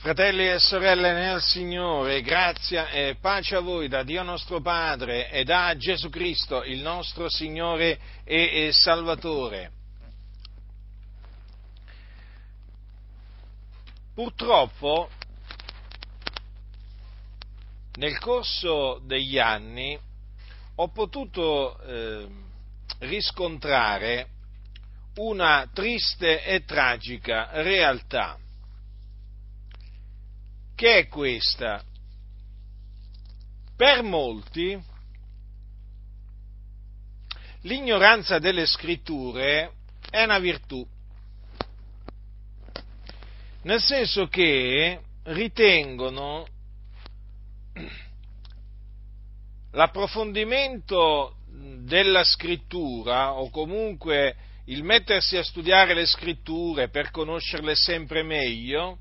Fratelli e sorelle nel Signore, grazia e pace a voi da Dio nostro Padre e da Gesù Cristo, il nostro Signore e Salvatore. Purtroppo, nel corso degli anni, ho potuto eh, riscontrare una triste e tragica realtà che è questa. Per molti l'ignoranza delle scritture è una virtù, nel senso che ritengono l'approfondimento della scrittura o comunque il mettersi a studiare le scritture per conoscerle sempre meglio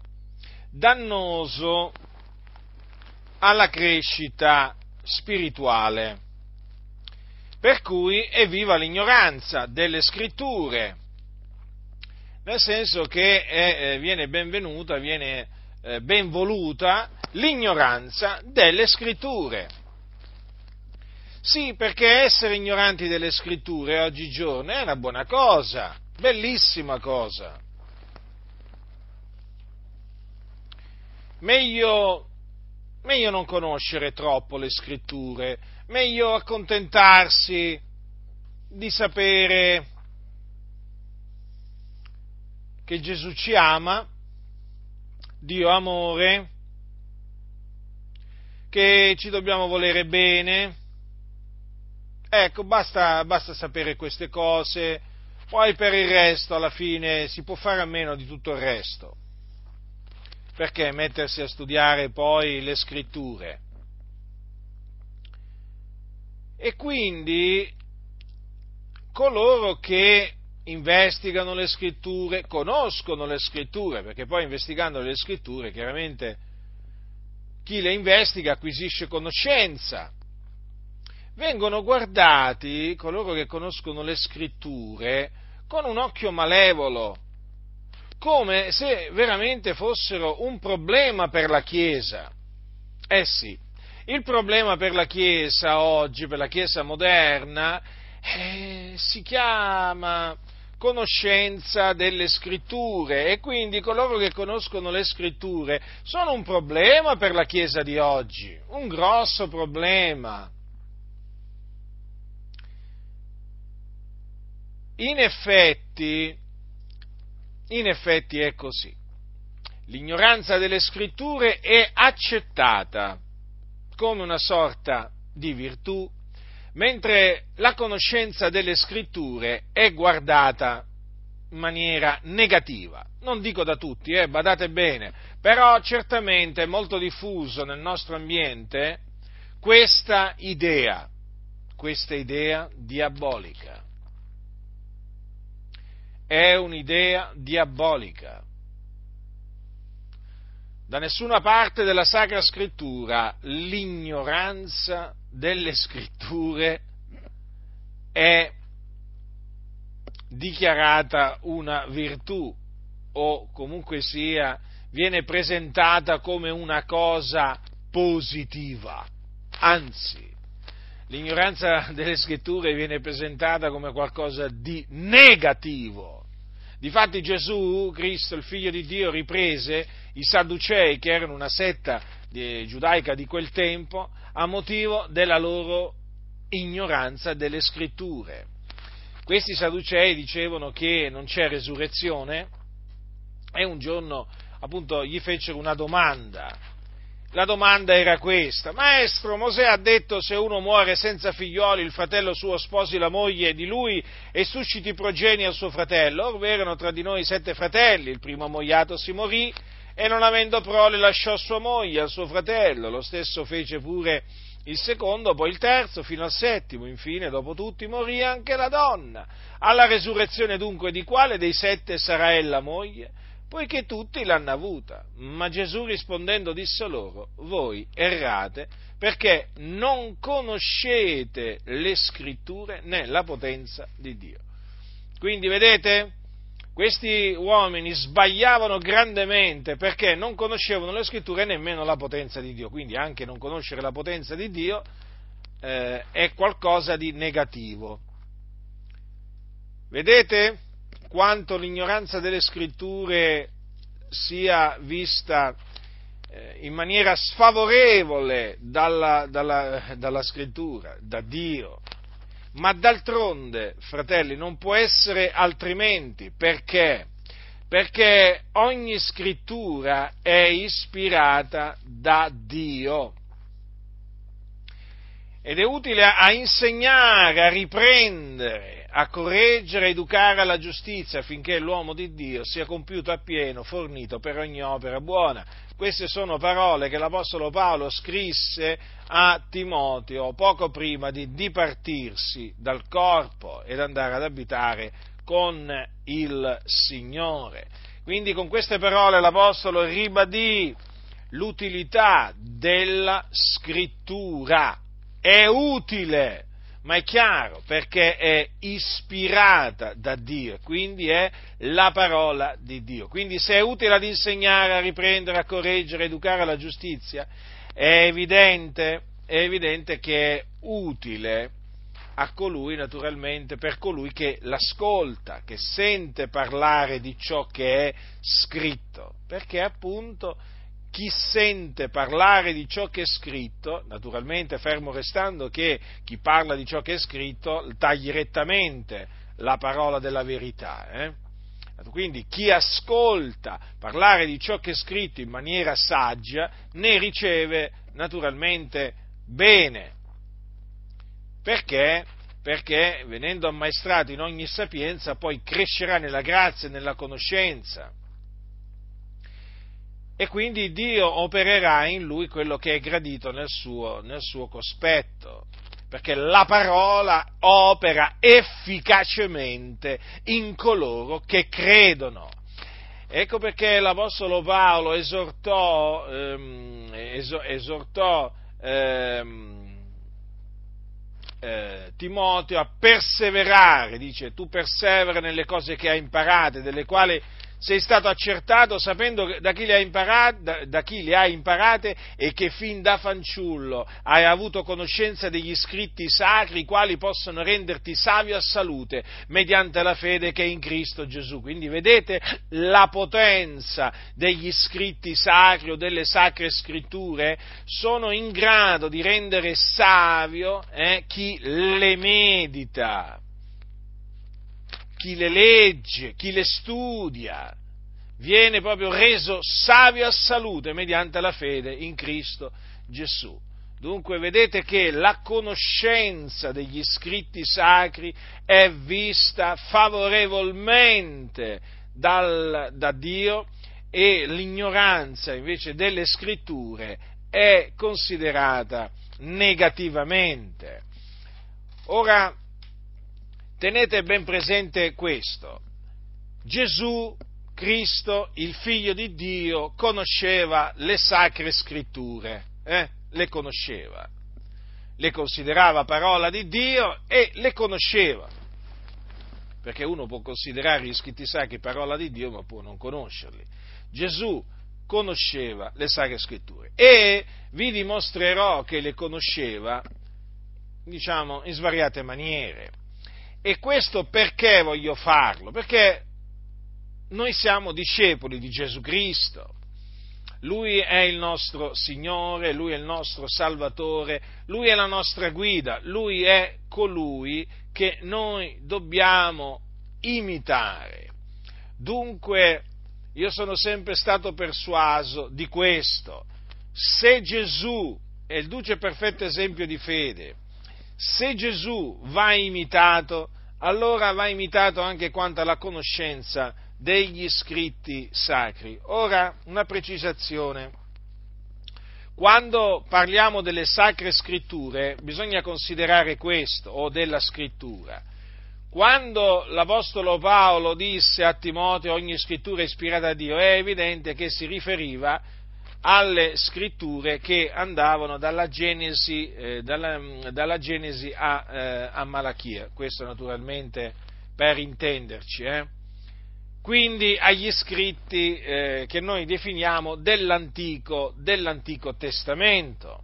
dannoso alla crescita spirituale. Per cui è viva l'ignoranza delle scritture, nel senso che è, eh, viene benvenuta, viene eh, ben voluta l'ignoranza delle scritture. Sì, perché essere ignoranti delle scritture oggigiorno è una buona cosa, bellissima cosa. Meglio, meglio non conoscere troppo le scritture, meglio accontentarsi di sapere che Gesù ci ama, Dio amore, che ci dobbiamo volere bene. Ecco, basta, basta sapere queste cose, poi per il resto alla fine si può fare a meno di tutto il resto perché mettersi a studiare poi le scritture? E quindi coloro che investigano le scritture, conoscono le scritture, perché poi investigando le scritture chiaramente chi le investiga acquisisce conoscenza. Vengono guardati coloro che conoscono le scritture con un occhio malevolo, come se veramente fossero un problema per la Chiesa. Eh sì, il problema per la Chiesa oggi, per la Chiesa moderna, eh, si chiama conoscenza delle scritture e quindi coloro che conoscono le scritture sono un problema per la Chiesa di oggi, un grosso problema. In effetti, in effetti è così. L'ignoranza delle scritture è accettata come una sorta di virtù, mentre la conoscenza delle scritture è guardata in maniera negativa. Non dico da tutti, eh, badate bene, però certamente è molto diffuso nel nostro ambiente questa idea, questa idea diabolica è un'idea diabolica. Da nessuna parte della Sacra Scrittura l'ignoranza delle Scritture è dichiarata una virtù o comunque sia viene presentata come una cosa positiva. Anzi, l'ignoranza delle scritture viene presentata come qualcosa di negativo. Difatti Gesù, Cristo, il figlio di Dio, riprese i Sadducei, che erano una setta di, giudaica di quel tempo, a motivo della loro ignoranza delle scritture. Questi Sadducei dicevano che non c'è resurrezione e un giorno appunto gli fecero una domanda la domanda era questa, Maestro, Mosè ha detto se uno muore senza figlioli, il fratello suo sposi la moglie di lui e susciti progenie al suo fratello. Or erano tra di noi sette fratelli, il primo mogliato si morì e non avendo prole lasciò sua moglie al suo fratello, lo stesso fece pure il secondo, poi il terzo, fino al settimo, infine, dopo tutti, morì anche la donna. Alla resurrezione dunque di quale dei sette sarà ella moglie? Poiché tutti l'hanno avuta. Ma Gesù rispondendo disse loro, voi errate perché non conoscete le scritture né la potenza di Dio. Quindi vedete, questi uomini sbagliavano grandemente perché non conoscevano le scritture e nemmeno la potenza di Dio, quindi anche non conoscere la potenza di Dio eh, è qualcosa di negativo. Vedete quanto l'ignoranza delle scritture sia vista eh, in maniera sfavorevole dalla, dalla, dalla scrittura, da Dio. Ma d'altronde, fratelli, non può essere altrimenti. Perché? Perché ogni scrittura è ispirata da Dio. Ed è utile a insegnare, a riprendere, a correggere, educare alla giustizia affinché l'uomo di Dio sia compiuto appieno, fornito per ogni opera buona. Queste sono parole che l'Apostolo Paolo scrisse a Timoteo poco prima di dipartirsi dal corpo ed andare ad abitare con il Signore. Quindi con queste parole l'Apostolo ribadì l'utilità della scrittura. È utile ma è chiaro perché è ispirata da Dio, quindi è la parola di Dio. Quindi se è utile ad insegnare, a riprendere, a correggere, a educare alla giustizia, è evidente, è evidente che è utile a colui, naturalmente, per colui che l'ascolta, che sente parlare di ciò che è scritto, perché appunto chi sente parlare di ciò che è scritto, naturalmente fermo restando che chi parla di ciò che è scritto tagli rettamente la parola della verità. Eh? Quindi chi ascolta parlare di ciò che è scritto in maniera saggia ne riceve naturalmente bene. Perché? Perché venendo ammaestrato in ogni sapienza poi crescerà nella grazia e nella conoscenza e quindi Dio opererà in lui quello che è gradito nel suo, nel suo cospetto, perché la parola opera efficacemente in coloro che credono. Ecco perché l'Apostolo Paolo esortò, ehm, esortò ehm, eh, Timoteo a perseverare, dice tu persevera nelle cose che hai imparate, delle quali sei stato accertato sapendo da chi, imparate, da, da chi, le hai imparate e che fin da fanciullo hai avuto conoscenza degli scritti sacri, i quali possono renderti savio a salute mediante la fede che è in Cristo Gesù. Quindi vedete la potenza degli scritti sacri o delle sacre scritture sono in grado di rendere savio eh, chi le medita chi le legge, chi le studia, viene proprio reso savio a salute mediante la fede in Cristo Gesù. Dunque vedete che la conoscenza degli scritti sacri è vista favorevolmente dal, da Dio e l'ignoranza invece delle scritture è considerata negativamente. Ora, tenete ben presente questo. Gesù Cristo, il figlio di Dio, conosceva le sacre scritture, eh? le conosceva, le considerava parola di Dio e le conosceva. Perché uno può considerare gli scritti sacri parola di Dio, ma può non conoscerli. Gesù conosceva le sacre scritture e vi dimostrerò che le conosceva, diciamo, in svariate maniere. E questo perché voglio farlo? Perché noi siamo discepoli di Gesù Cristo. Lui è il nostro Signore, Lui è il nostro Salvatore, Lui è la nostra guida, Lui è colui che noi dobbiamo imitare. Dunque, io sono sempre stato persuaso di questo. Se Gesù è il duce perfetto esempio di fede, se Gesù va imitato, allora va imitato anche quanto alla conoscenza degli scritti sacri. Ora, una precisazione. Quando parliamo delle sacre scritture, bisogna considerare questo, o della scrittura. Quando l'Apostolo Paolo disse a Timoteo ogni scrittura è ispirata a Dio, è evidente che si riferiva a alle scritture che andavano dalla Genesi, eh, dalla, dalla Genesi a, eh, a, Malachia, questo naturalmente per intenderci. Eh. quindi agli scritti eh, che noi definiamo dell'Antico, dell'Antico Testamento.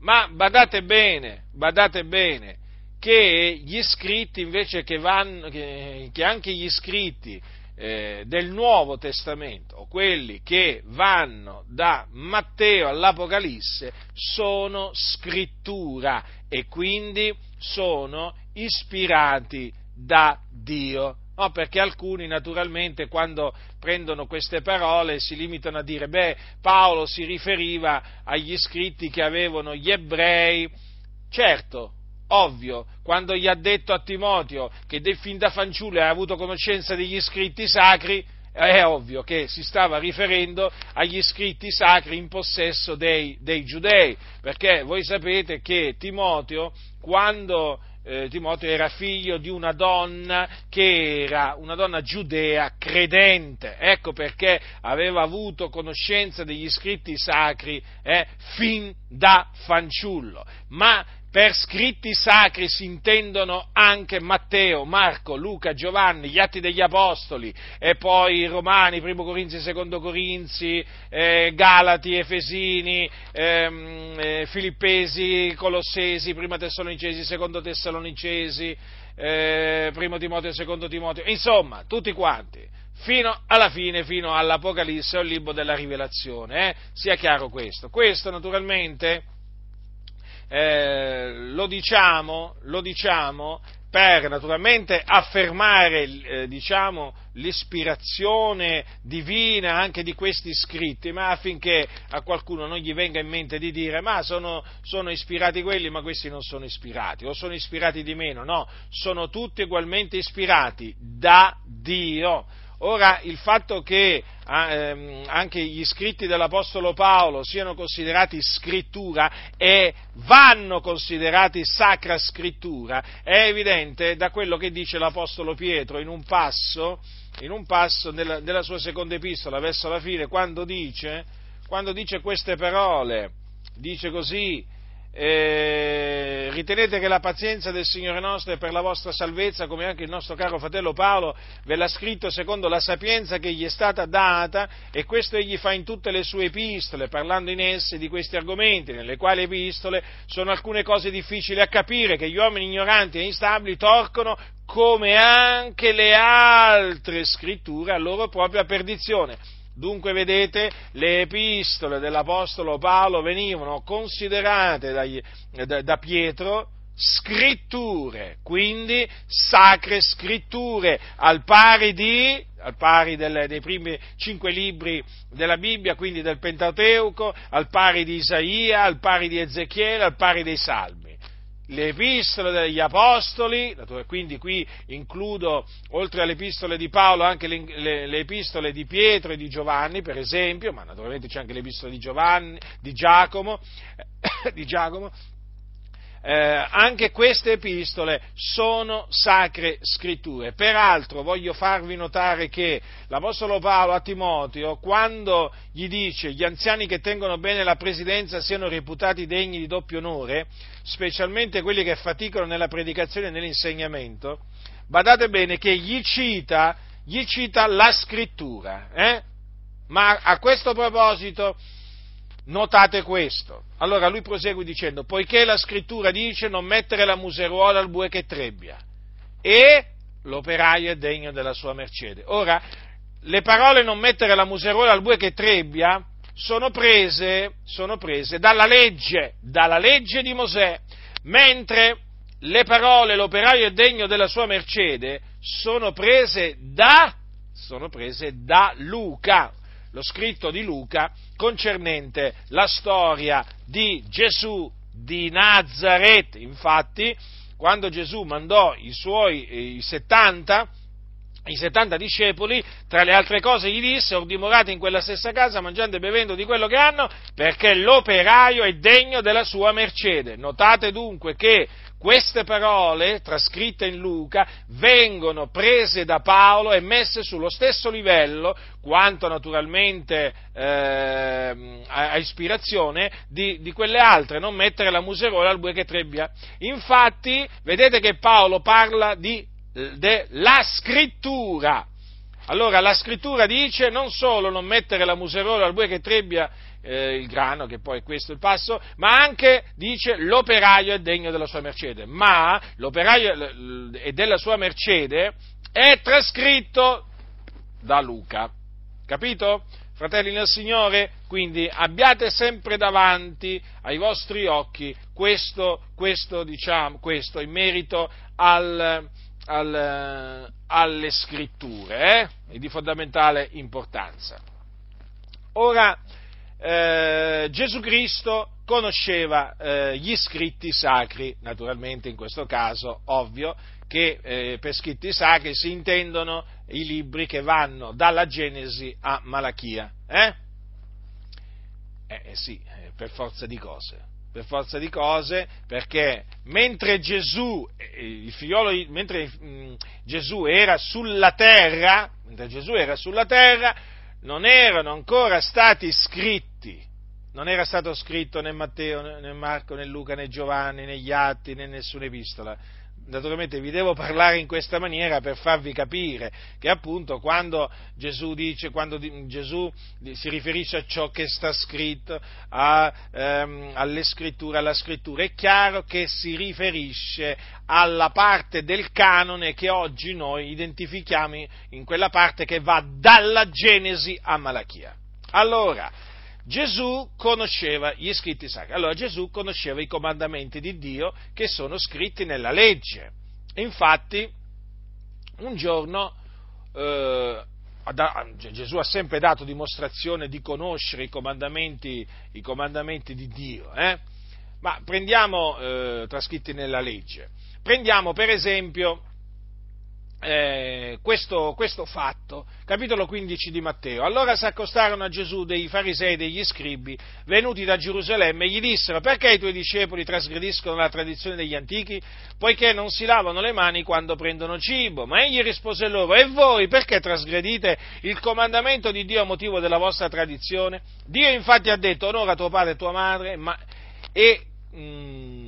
Ma badate bene, badate bene, che gli scritti invece che, vanno, che, che anche gli scritti eh, del Nuovo Testamento, o quelli che vanno da Matteo all'Apocalisse, sono scrittura e quindi sono ispirati da Dio. No, perché alcuni naturalmente quando prendono queste parole si limitano a dire, beh, Paolo si riferiva agli scritti che avevano gli ebrei. Certo, ovvio, quando gli ha detto a Timoteo che fin da fanciullo ha avuto conoscenza degli scritti sacri, è ovvio che si stava riferendo agli scritti sacri in possesso dei, dei giudei, perché voi sapete che Timoteo, quando eh, Timoteo era figlio di una donna che era una donna giudea credente, ecco perché aveva avuto conoscenza degli scritti sacri eh, fin da fanciullo, ma per scritti sacri si intendono anche Matteo, Marco, Luca, Giovanni, gli Atti degli Apostoli e poi i Romani, Primo Corinzi, Secondo Corinzi, eh, Galati, Efesini, ehm, eh, Filippesi, Colossesi, Prima Tessalonicesi, Secondo Tessalonicesi, eh, Primo Timoteo, Secondo Timoteo, insomma, tutti quanti fino alla fine, fino all'Apocalisse o il libro della Rivelazione, eh? sia chiaro questo. Questo naturalmente eh, lo, diciamo, lo, diciamo, per naturalmente affermare eh, diciamo, l'ispirazione divina anche di questi scritti, ma affinché a qualcuno non gli venga in mente di dire ma sono, sono ispirati quelli, ma questi non sono ispirati, o sono ispirati di meno, no, sono tutti ugualmente ispirati da Dio Ora, il fatto che ehm, anche gli scritti dell'Apostolo Paolo siano considerati scrittura e vanno considerati sacra scrittura è evidente da quello che dice l'Apostolo Pietro in un passo, in un passo nella, nella, sua seconda epistola, verso la fine, quando dice, quando dice queste parole, dice così, eh, ritenete che la pazienza del Signore nostro è per la vostra salvezza, come anche il nostro caro fratello Paolo ve l'ha scritto secondo la sapienza che gli è stata data, e questo egli fa in tutte le sue epistole, parlando in esse di questi argomenti, nelle quali epistole sono alcune cose difficili a capire, che gli uomini ignoranti e instabili torcono come anche le altre scritture a loro propria perdizione Dunque, vedete, le epistole dell'Apostolo Paolo venivano considerate dagli, da, da Pietro scritture, quindi sacre scritture, al pari, di, al pari delle, dei primi cinque libri della Bibbia, quindi del Pentateuco, al pari di Isaia, al pari di Ezechiele, al pari dei Salmi le epistole degli apostoli, quindi qui includo oltre alle epistole di Paolo anche le, le, le, epistole di Pietro e di Giovanni, per esempio, ma naturalmente c'è anche le epistole di Giovanni, di Giacomo, di Giacomo eh, anche queste epistole sono sacre scritture. Peraltro voglio farvi notare che l'Apostolo Paolo a Timoteo, quando gli dice gli anziani che tengono bene la presidenza siano reputati degni di doppio onore, specialmente quelli che faticano nella predicazione e nell'insegnamento, badate bene che gli cita, gli cita la scrittura. Eh? Ma a questo proposito Notate questo. Allora lui prosegue dicendo, poiché la scrittura dice non mettere la museruola al bue che trebbia e l'operaio è degno della sua mercede. Ora, le parole non mettere la museruola al bue che trebbia sono prese, sono prese dalla legge, dalla legge di Mosè, mentre le parole l'operaio è degno della sua mercede sono prese da, sono prese da Luca, lo scritto di Luca concernente la storia di Gesù di Nazareth. Infatti, quando Gesù mandò i suoi eh, i 70, i 70 discepoli, tra le altre cose gli disse, or dimorate in quella stessa casa mangiando e bevendo di quello che hanno, perché l'operaio è degno della sua mercede. Notate dunque che queste parole, trascritte in Luca, vengono prese da Paolo e messe sullo stesso livello, quanto naturalmente eh, a ispirazione, di, di, quelle altre, non mettere la muserola al bue che trebbia. Infatti, vedete che Paolo parla di, della scrittura, Allora la scrittura dice non solo non mettere la museruola al bue che trebbia eh, il grano, che poi è questo il passo, ma anche dice l'operaio è degno della sua mercede, ma l'operaio è della sua mercede è trascritto da Luca. Capito? Fratelli nel Signore, quindi abbiate sempre davanti ai vostri occhi questo, questo, diciamo, questo in merito al, al, alle scritture, eh? è di fondamentale importanza. Ora, eh, Gesù Cristo conosceva eh, gli scritti sacri, naturalmente in questo caso, ovvio, che eh, per scritti sacri si intendono i libri che vanno dalla Genesi a Malachia. Eh? Eh, eh sì, eh, per forza di cose. Per forza di cose, perché mentre Gesù, figliolo, mentre mm, Gesù era sulla terra, mentre Gesù era sulla terra, non erano ancora stati scritti, non era stato scritto né Matteo, né Marco, né Luca, né Giovanni, né gli atti, né nessuna epistola naturalmente vi devo parlare in questa maniera per farvi capire che appunto quando Gesù dice, quando Gesù si riferisce a ciò che sta scritto, a, ehm, alle scritture, alla scrittura, è chiaro che si riferisce alla parte del canone che oggi noi identifichiamo in quella parte che va dalla Genesi a Malachia. Allora, Gesù conosceva gli scritti sacri. Allora Gesù conosceva i comandamenti di Dio che sono scritti nella legge. Infatti, un giorno eh, cioè, Gesù ha sempre dato dimostrazione di conoscere i comandamenti, i comandamenti di Dio, eh? ma prendiamo eh, trascritti nella legge. Prendiamo per esempio eh, questo, questo, fatto, capitolo 15 di Matteo. Allora si accostarono a Gesù dei farisei e degli scribi venuti da Gerusalemme e gli dissero perché i tuoi discepoli trasgrediscono la tradizione degli antichi, poiché non si lavano le mani quando prendono cibo. Ma egli rispose loro, e voi perché trasgredite il comandamento di Dio a motivo della vostra tradizione? Dio infatti ha detto onora tuo padre e tua madre ma, e... Mm,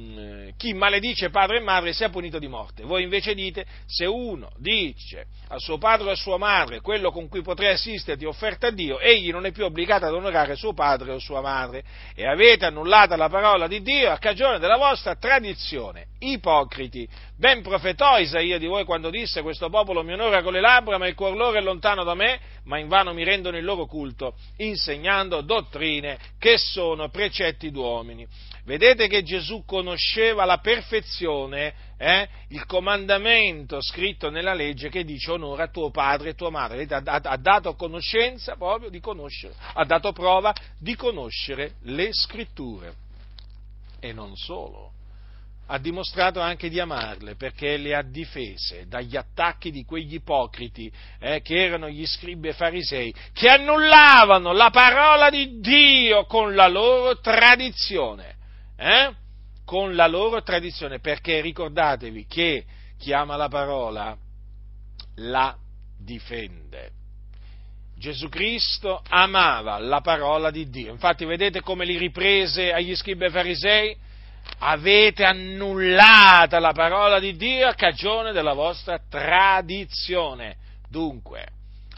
chi maledice padre e madre sia punito di morte. Voi invece dite, se uno dice a suo padre o a sua madre quello con cui potrei assisterti offerta a Dio, egli non è più obbligato ad onorare suo padre o sua madre, e avete annullata la parola di Dio a cagione della vostra tradizione. Ipocriti, ben profetò Isaia di voi quando disse questo popolo mi onora con le labbra, ma il cuor loro è lontano da me, ma invano mi rendono il loro culto, insegnando dottrine che sono precetti d'uomini. Vedete che Gesù conosceva alla perfezione eh, il comandamento scritto nella legge che dice onora tuo padre e tua madre. Vedete, ha, ha, dato conoscenza proprio di conoscere, ha dato prova di conoscere le scritture. E non solo, ha dimostrato anche di amarle perché le ha difese dagli attacchi di quegli ipocriti eh, che erano gli scribi e farisei che annullavano la parola di Dio con la loro tradizione eh? con la loro tradizione, perché ricordatevi che chi ama la parola la difende. Gesù Cristo amava la parola di Dio, infatti vedete come li riprese agli scribi e farisei? Avete annullata la parola di Dio a cagione della vostra tradizione. Dunque,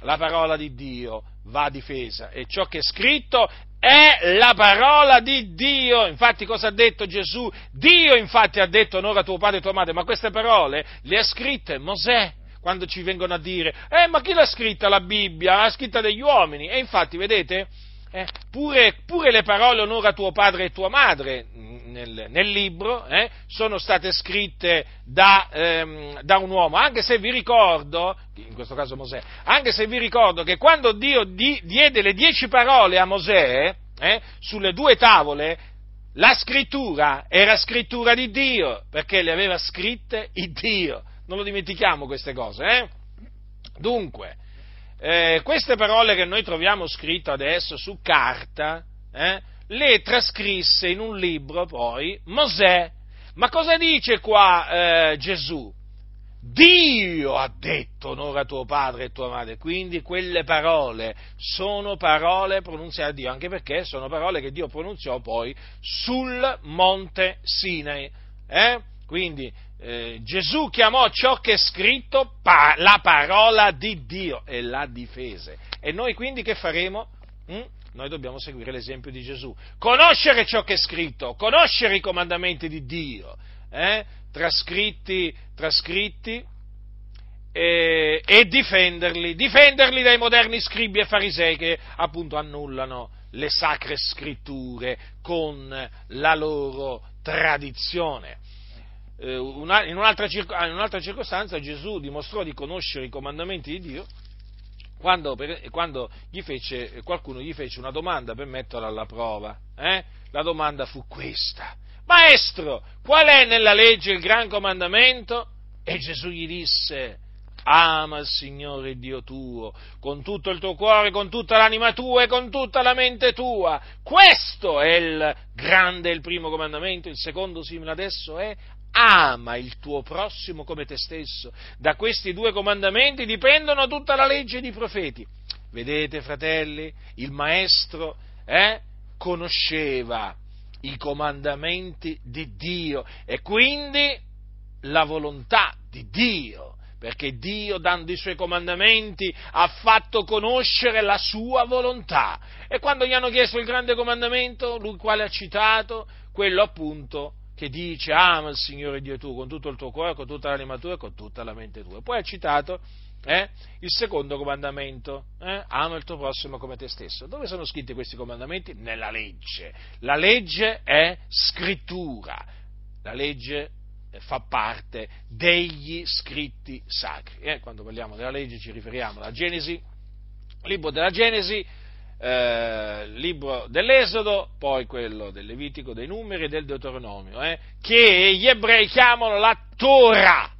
la parola di Dio va difesa e ciò che è scritto è la parola di Dio. Infatti cosa ha detto Gesù? Dio infatti ha detto onora tuo padre e tua madre, ma queste parole le ha scritte Mosè. Quando ci vengono a dire, eh, ma chi l'ha scritta la Bibbia? L'ha scritta degli uomini. E infatti, vedete, eh, pure, pure, le parole onora tuo padre e tua madre mm, nel, nel libro eh, sono state scritte da, ehm, da, un uomo, anche se vi ricordo, in questo caso Mosè, anche se vi ricordo che quando Dio di, diede le dieci parole a Mosè eh, sulle due tavole, la scrittura era scrittura di Dio, perché le aveva scritte il Dio. Non lo dimentichiamo queste cose, eh? Dunque, eh, queste parole che noi troviamo scritte adesso su carta, eh, le trascrisse in un libro poi Mosè. Ma cosa dice qua eh, Gesù? Dio ha detto onora tuo padre e tua madre, quindi quelle parole sono parole pronunziate da Dio, anche perché sono parole che Dio pronunziò poi sul monte Sinai. Eh? Quindi eh, Gesù chiamò ciò che è scritto pa- la parola di Dio e la difese. E noi quindi che faremo? Mm? Noi dobbiamo seguire l'esempio di Gesù. Conoscere ciò che è scritto, conoscere i comandamenti di Dio, eh? trascritti, trascritti e, e, difenderli, difenderli dai moderni scribi e farisei che appunto annullano le sacre scritture con la loro tradizione. Eh, in, un'altra, in, un'altra, circostanza Gesù dimostrò di conoscere i comandamenti di Dio quando, quando gli fece, qualcuno gli fece una domanda per metterla alla prova. Eh? La domanda fu questa. Maestro, qual è nella legge il gran comandamento? E Gesù gli disse, ama il Signore Dio tuo con tutto il tuo cuore, con tutta l'anima tua e con tutta la mente tua. Questo è il grande, il primo comandamento. Il secondo simile adesso è ama il tuo prossimo come te stesso. Da questi due comandamenti dipendono tutta la legge di profeti. Vedete, fratelli, il maestro eh, conosceva i comandamenti di Dio e quindi la volontà di Dio, perché Dio, dando i suoi comandamenti, ha fatto conoscere la sua volontà. E quando gli hanno chiesto il grande comandamento, lui quale ha citato? Quello appunto che dice ama il Signore Dio tuo con tutto il tuo cuore, con tutta l'anima tua e con tutta la mente tua. Poi ha citato eh, il secondo comandamento, eh, ama il tuo prossimo come te stesso. Dove sono scritti questi comandamenti? Nella legge. La legge è scrittura, la legge fa parte degli scritti sacri. Eh, quando parliamo della legge ci riferiamo alla Genesi, libro della Genesi, eh, libro dell'Esodo, poi quello del Levitico, dei Numeri e del Deuteronomio, eh, che gli ebrei chiamano la Torah.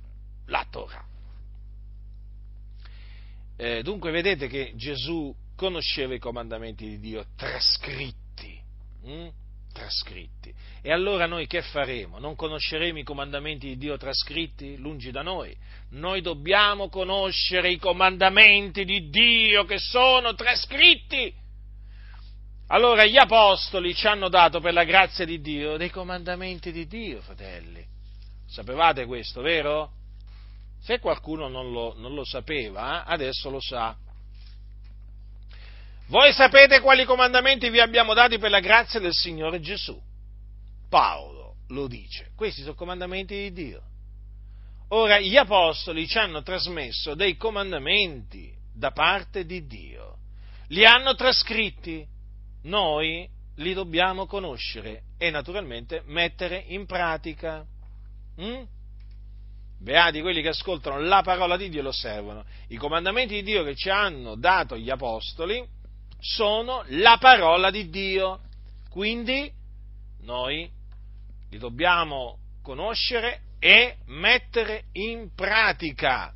La Torah. Eh, dunque vedete che Gesù conosceva i comandamenti di Dio trascritti. Hm? trascritti. E allora noi che faremo? Non conosceremo i comandamenti di Dio trascritti? Lungi da noi. Noi dobbiamo conoscere i comandamenti di Dio che sono trascritti. Allora gli apostoli ci hanno dato per la grazia di Dio dei comandamenti di Dio, fratelli. Sapevate questo, vero? Se qualcuno non lo, non lo sapeva, adesso lo sa. Voi sapete quali comandamenti vi abbiamo dati per la grazia del Signore Gesù. Paolo lo dice. Questi sono comandamenti di Dio. Ora gli apostoli ci hanno trasmesso dei comandamenti da parte di Dio. Li hanno trascritti noi li dobbiamo conoscere e naturalmente mettere in pratica. Mm? Beati quelli che ascoltano la parola di Dio e lo osservano. I comandamenti di Dio che ci hanno dato gli apostoli sono la parola di Dio. Quindi noi li dobbiamo conoscere e mettere in pratica.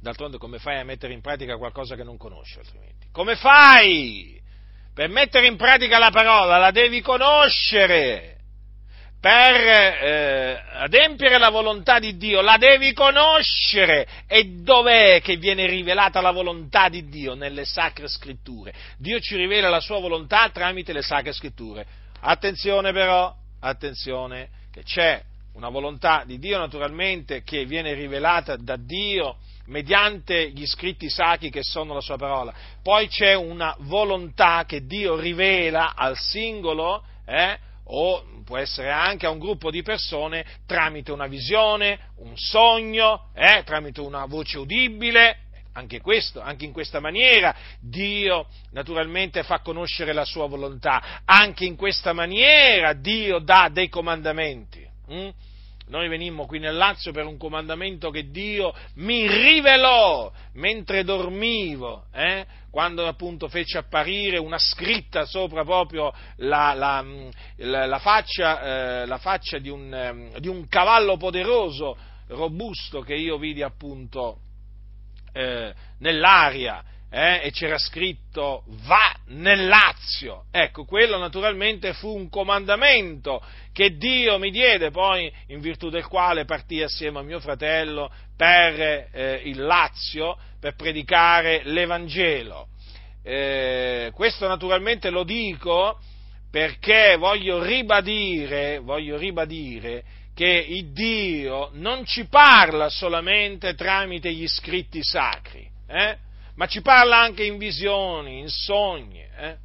D'altronde come fai a mettere in pratica qualcosa che non conosci altrimenti? Come fai? Per mettere in pratica la parola la devi conoscere. Per eh, adempiere la volontà di Dio la devi conoscere. E dov'è che viene rivelata la volontà di Dio? Nelle sacre scritture. Dio ci rivela la sua volontà tramite le sacre scritture. Attenzione però, attenzione, che c'è una volontà di Dio naturalmente che viene rivelata da Dio mediante gli scritti sacri che sono la sua parola. Poi c'è una volontà che Dio rivela al singolo, eh, o può essere anche a un gruppo di persone tramite una visione, un sogno, eh, tramite una voce udibile. Anche, questo, anche in questa maniera Dio naturalmente fa conoscere la sua volontà, anche in questa maniera Dio dà dei comandamenti. Hm? Noi venimmo qui nel Lazio per un comandamento che Dio mi rivelò mentre dormivo, eh? quando appunto fece apparire una scritta sopra proprio la, la, la, la faccia, eh, faccia di, un, eh, di, un, cavallo poderoso, robusto, che io vidi appunto eh, nell'aria eh, e c'era scritto va nel Lazio. Ecco, quello naturalmente fu un comandamento che Dio mi diede poi, in virtù del quale partì assieme a mio fratello per eh, il Lazio per predicare l'Evangelo. Eh, questo naturalmente lo dico perché voglio ribadire, voglio ribadire che il Dio non ci parla solamente tramite gli scritti sacri, eh? Ma ci parla anche in visioni, in sogni. Eh?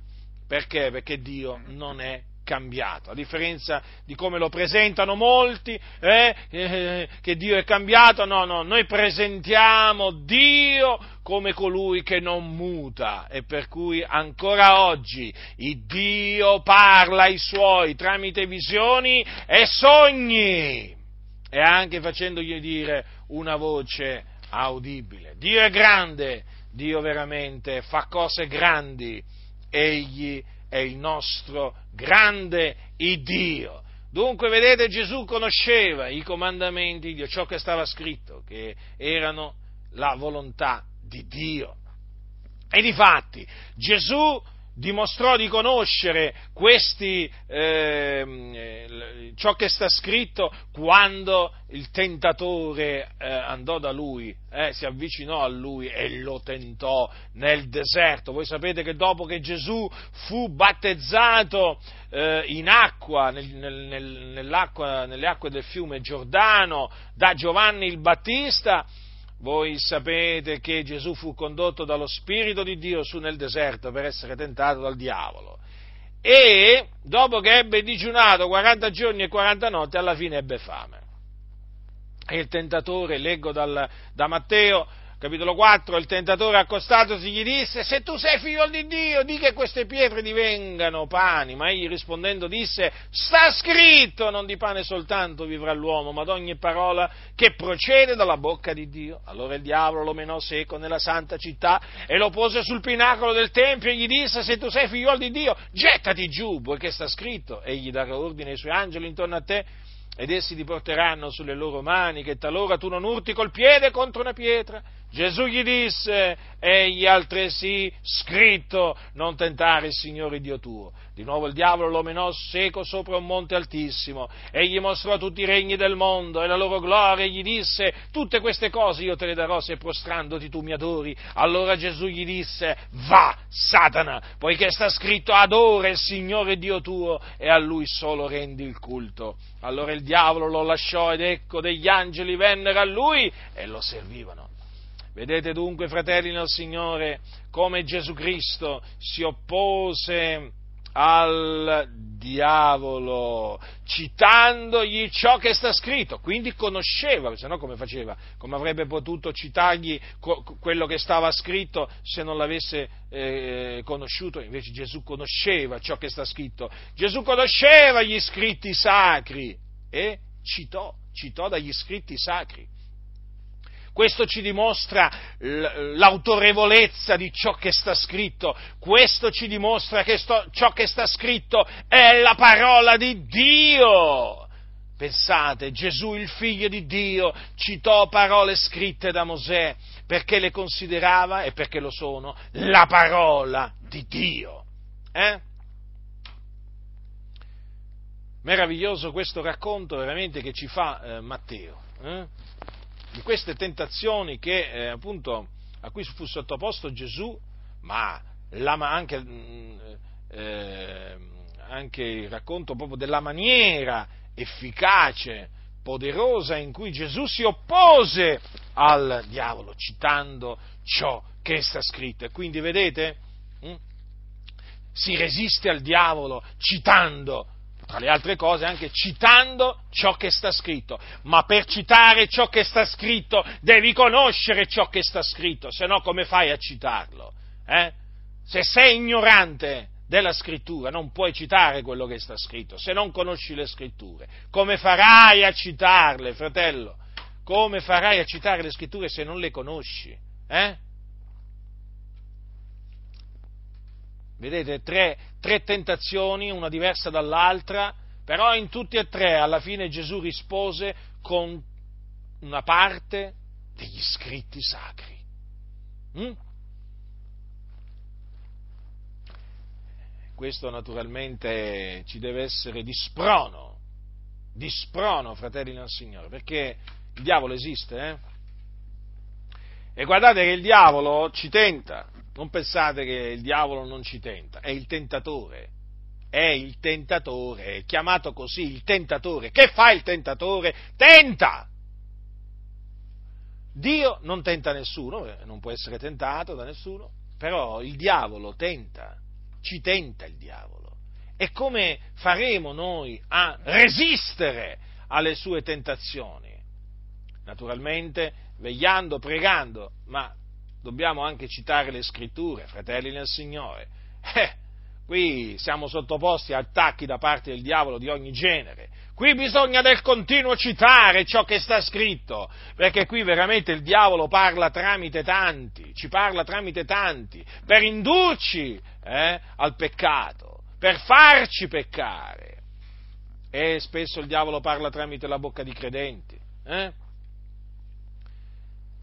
Perché? Perché Dio non è cambiato, a differenza di come lo presentano molti, eh, eh, che Dio è cambiato, no, no, noi presentiamo Dio come colui che non muta e per cui ancora oggi Dio parla ai suoi tramite visioni e sogni e anche facendogli dire una voce audibile. Dio è grande, Dio veramente fa cose grandi, egli è il nostro grande Dio. Dunque, vedete, Gesù conosceva i comandamenti di Dio, ciò che stava scritto, che erano la volontà di Dio. E difatti, Gesù dimostrò di conoscere questi, eh, ciò che sta scritto quando il tentatore eh, andò da lui, eh, si avvicinò a lui e lo tentò nel deserto. Voi sapete che dopo che Gesù fu battezzato eh, in acqua, nel, nel, nell'acqua, nelle acque del fiume Giordano, da Giovanni il Battista, voi sapete che Gesù fu condotto dallo Spirito di Dio su nel deserto per essere tentato dal diavolo. E dopo che ebbe digiunato 40 giorni e 40 notti, alla fine ebbe fame. E il tentatore, leggo dal, da Matteo, capitolo 4, il tentatore accostatosi gli disse, se tu sei figlio di Dio, di che queste pietre divengano pani. Ma egli rispondendo disse, sta scritto, non di pane soltanto vivrà l'uomo, ma d'ogni parola che procede dalla bocca di Dio. Allora il diavolo lo menò seco nella santa città e lo pose sul pinacolo del Tempio e gli disse, se tu sei figlio di Dio, gettati giù, poiché sta scritto, egli darà ordine ai suoi angeli intorno a te ed essi ti porteranno sulle loro mani, che talora tu non urti col piede contro una pietra. Gesù gli disse, egli altresì scritto, non tentare il Signore Dio tuo. Di nuovo il diavolo lo menò seco sopra un monte altissimo, e gli mostrò tutti i regni del mondo e la loro gloria, e gli disse, tutte queste cose io te le darò se prostrandoti tu mi adori. Allora Gesù gli disse, va, Satana, poiché sta scritto, adora il Signore Dio tuo, e a lui solo rendi il culto. Allora il diavolo lo lasciò, ed ecco degli angeli vennero a lui e lo servivano. Vedete dunque, fratelli nel Signore, come Gesù Cristo si oppose al diavolo, citandogli ciò che sta scritto, quindi conosceva, se no come faceva? Come avrebbe potuto citargli quello che stava scritto se non l'avesse eh, conosciuto? Invece Gesù conosceva ciò che sta scritto, Gesù conosceva gli scritti sacri e citò, citò dagli scritti sacri. Questo ci dimostra l'autorevolezza di ciò che sta scritto, questo ci dimostra che sto, ciò che sta scritto è la parola di Dio. Pensate, Gesù il figlio di Dio citò parole scritte da Mosè perché le considerava, e perché lo sono, la parola di Dio. Eh? Meraviglioso questo racconto veramente che ci fa eh, Matteo. Eh? Di queste tentazioni che, eh, appunto, a cui fu sottoposto Gesù, ma anche, mm, eh, anche il racconto proprio della maniera efficace, poderosa in cui Gesù si oppose al diavolo, citando ciò che sta scritto. E quindi vedete, hm? si resiste al diavolo citando tra le altre cose anche citando ciò che sta scritto, ma per citare ciò che sta scritto devi conoscere ciò che sta scritto, se no come fai a citarlo? Eh? Se sei ignorante della scrittura non puoi citare quello che sta scritto, se non conosci le scritture, come farai a citarle, fratello? Come farai a citare le scritture se non le conosci? Eh? Vedete, tre, tre tentazioni, una diversa dall'altra, però in tutti e tre alla fine Gesù rispose con una parte degli scritti sacri. Mm? Questo naturalmente ci deve essere di sprono, di sprono, fratelli del Signore, perché il diavolo esiste, eh? E guardate che il diavolo ci tenta, non pensate che il diavolo non ci tenta, è il tentatore. è il tentatore, è chiamato così il tentatore. Che fa il tentatore? Tenta! Dio non tenta nessuno, eh, non può essere tentato da nessuno, però il diavolo tenta, ci tenta il diavolo. E come faremo noi a resistere alle sue tentazioni? Naturalmente vegliando, pregando, ma dobbiamo anche citare le scritture, fratelli nel Signore. Eh, qui siamo sottoposti a attacchi da parte del diavolo di ogni genere. Qui bisogna del continuo citare ciò che sta scritto, perché qui veramente il diavolo parla tramite tanti, ci parla tramite tanti, per indurci eh, al peccato, per farci peccare. E spesso il diavolo parla tramite la bocca di credenti. Eh?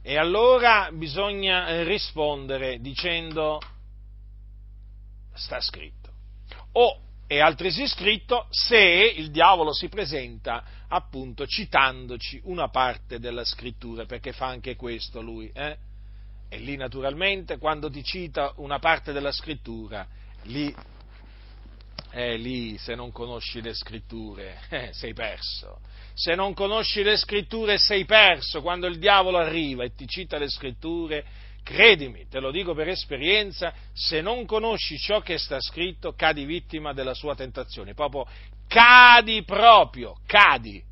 E allora bisogna eh, rispondere dicendo sta scritto. O è altresì scritto se il diavolo si presenta appunto citandoci una parte della scrittura, perché fa anche questo lui. Eh? E lì naturalmente quando ti cita una parte della scrittura, lì, eh, lì se non conosci le scritture eh, sei perso se non conosci le scritture sei perso, quando il diavolo arriva e ti cita le scritture, credimi, te lo dico per esperienza, se non conosci ciò che sta scritto, cadi vittima della sua tentazione, proprio cadi proprio, cadi,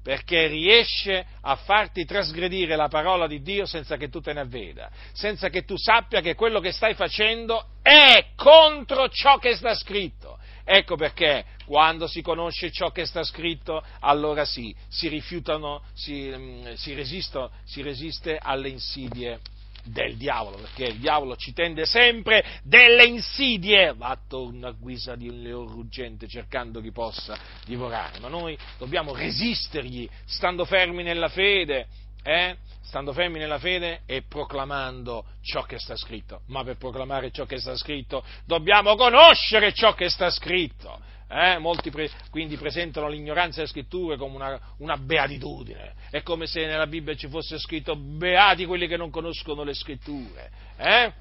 perché riesce a farti trasgredire la parola di Dio senza che tu te ne avveda, senza che tu sappia che quello che stai facendo è contro ciò che sta scritto. Ecco perché quando si conosce ciò che sta scritto, allora sì, si rifiutano, si, mm, si, resisto, si resiste alle insidie del diavolo, perché il diavolo ci tende sempre delle insidie, va attorno a guisa di un leone ruggente cercando chi possa divorare, ma noi dobbiamo resistergli stando fermi nella fede, eh? stando fermi nella fede e proclamando ciò che sta scritto. Ma per proclamare ciò che sta scritto dobbiamo conoscere ciò che sta scritto. Eh? Molti pre- quindi presentano l'ignoranza delle scritture come una, una, beatitudine. È come se nella Bibbia ci fosse scritto beati quelli che non conoscono le scritture. Eh?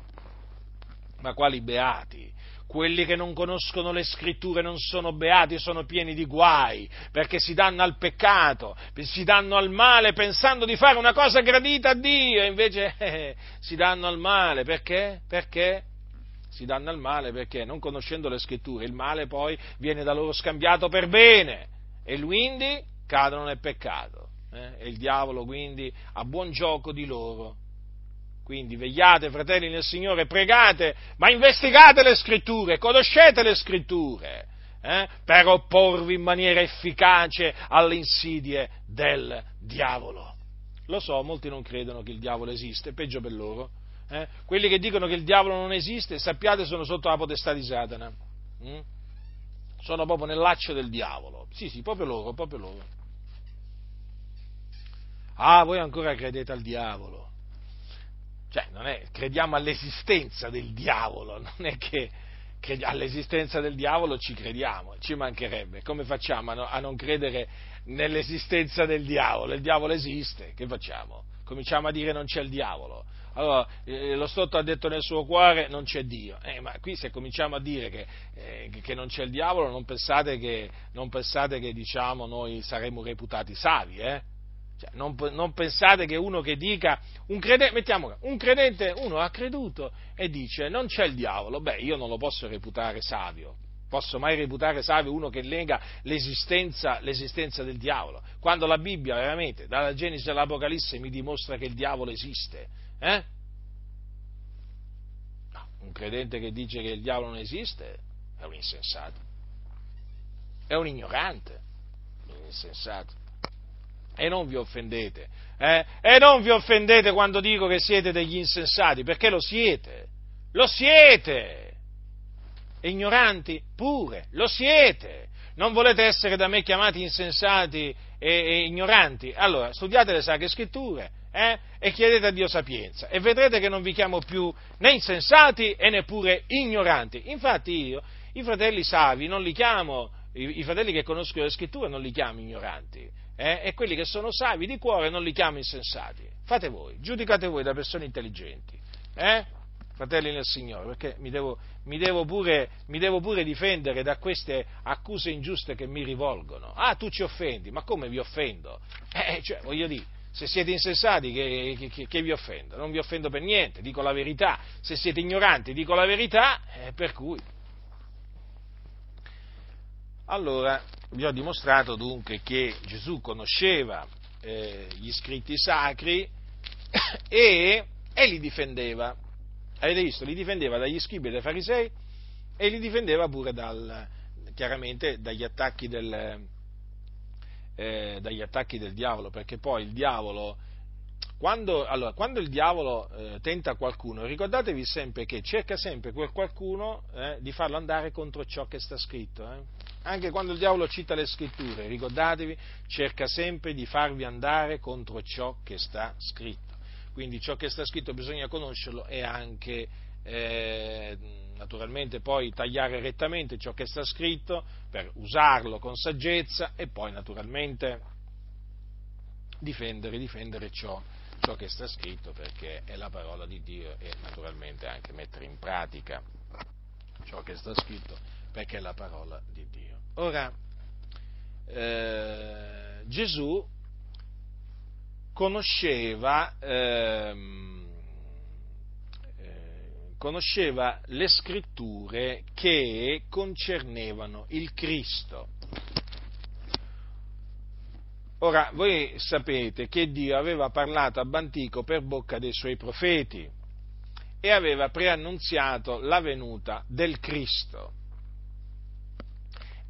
Ma quali beati? Quelli che non conoscono le scritture non sono beati, sono pieni di guai, perché si danno al peccato, si danno al male pensando di fare una cosa gradita a Dio, invece eh, si danno al male, perché? Perché? Si danno al male perché non conoscendo le scritture il male poi viene da loro scambiato per bene e quindi cadono nel peccato. Eh? E il diavolo quindi ha buon gioco di loro quindi vegliate, fratelli nel Signore, pregate, ma investigate le scritture, conoscete le scritture, eh, per opporvi in maniera efficace alle insidie del diavolo. Lo so, molti non credono che il diavolo esiste, peggio per loro. Eh? Quelli che dicono che il diavolo non esiste, sappiate, sono sotto la potestà di Satana. Mm? Sono proprio nel laccio del diavolo. Sì, sì, proprio loro, proprio loro. Ah, voi ancora credete al diavolo. Cioè, è, crediamo all'esistenza del diavolo, non è che, che, all'esistenza del diavolo ci crediamo, ci mancherebbe. Come facciamo a, a non credere nell'esistenza del diavolo? Il diavolo esiste, che facciamo? Cominciamo a dire non c'è il diavolo. Allora, eh, lo Stotto ha detto nel suo cuore non c'è Dio, eh, ma qui se cominciamo a dire che, eh, che non c'è il diavolo non pensate che, non pensate che diciamo, noi saremo reputati savi, eh? Cioè, non, non, pensate che uno che dica, un credente, mettiamo, un credente, uno ha creduto e dice non c'è il diavolo, beh io non lo posso reputare savio, posso mai reputare savio uno che lega l'esistenza, l'esistenza del diavolo, quando la Bibbia veramente, dalla Genesi all'Apocalisse, mi dimostra che il diavolo esiste. Eh? No, un credente che dice che il diavolo non esiste è un insensato, è un ignorante, un insensato e non vi offendete, eh? e non vi offendete quando dico che siete degli insensati, perché lo siete, lo siete, ignoranti pure, lo siete, non volete essere da me chiamati insensati e, e ignoranti, allora studiate le sacre scritture eh? e chiedete a Dio sapienza e vedrete che non vi chiamo più né insensati e neppure ignoranti, infatti io i fratelli savi non li chiamo, i, i fratelli che conoscono le scritture non li chiamo ignoranti, eh, e quelli che sono savi di cuore non li chiamo insensati. Fate voi, giudicate voi da persone intelligenti. Eh? fratelli nel Signore, perché mi devo, mi, devo pure, mi devo, pure, difendere da queste accuse ingiuste che mi rivolgono. Ah, tu ci offendi, ma come vi offendo? Eh, cioè, voglio dire, se siete insensati che, che, che, vi offendo? Non vi offendo per niente, dico la verità. Se siete ignoranti, dico la verità, eh, per cui. Allora, vi ho dimostrato dunque che Gesù conosceva eh, gli scritti sacri e, e li difendeva avete visto, li difendeva dagli scribi e dai farisei e li difendeva pure dal, chiaramente dagli attacchi, del, eh, dagli attacchi del diavolo, perché poi il diavolo, quando, allora, quando il diavolo eh, tenta qualcuno, ricordatevi sempre che cerca sempre quel qualcuno eh, di farlo andare contro ciò che sta scritto. Anche quando il diavolo cita le scritture, ricordatevi, cerca sempre di farvi andare contro ciò che sta scritto. Quindi ciò che sta scritto bisogna conoscerlo e anche eh, naturalmente poi tagliare rettamente ciò che sta scritto per usarlo con saggezza e poi naturalmente difendere, difendere ciò, ciò che sta scritto perché è la parola di Dio e naturalmente anche mettere in pratica ciò che sta scritto perché è la parola di Dio. Ora, eh, Gesù conosceva, ehm, eh, conosceva le scritture che concernevano il Cristo. Ora, voi sapete che Dio aveva parlato ab antico per bocca dei suoi profeti e aveva preannunziato la venuta del Cristo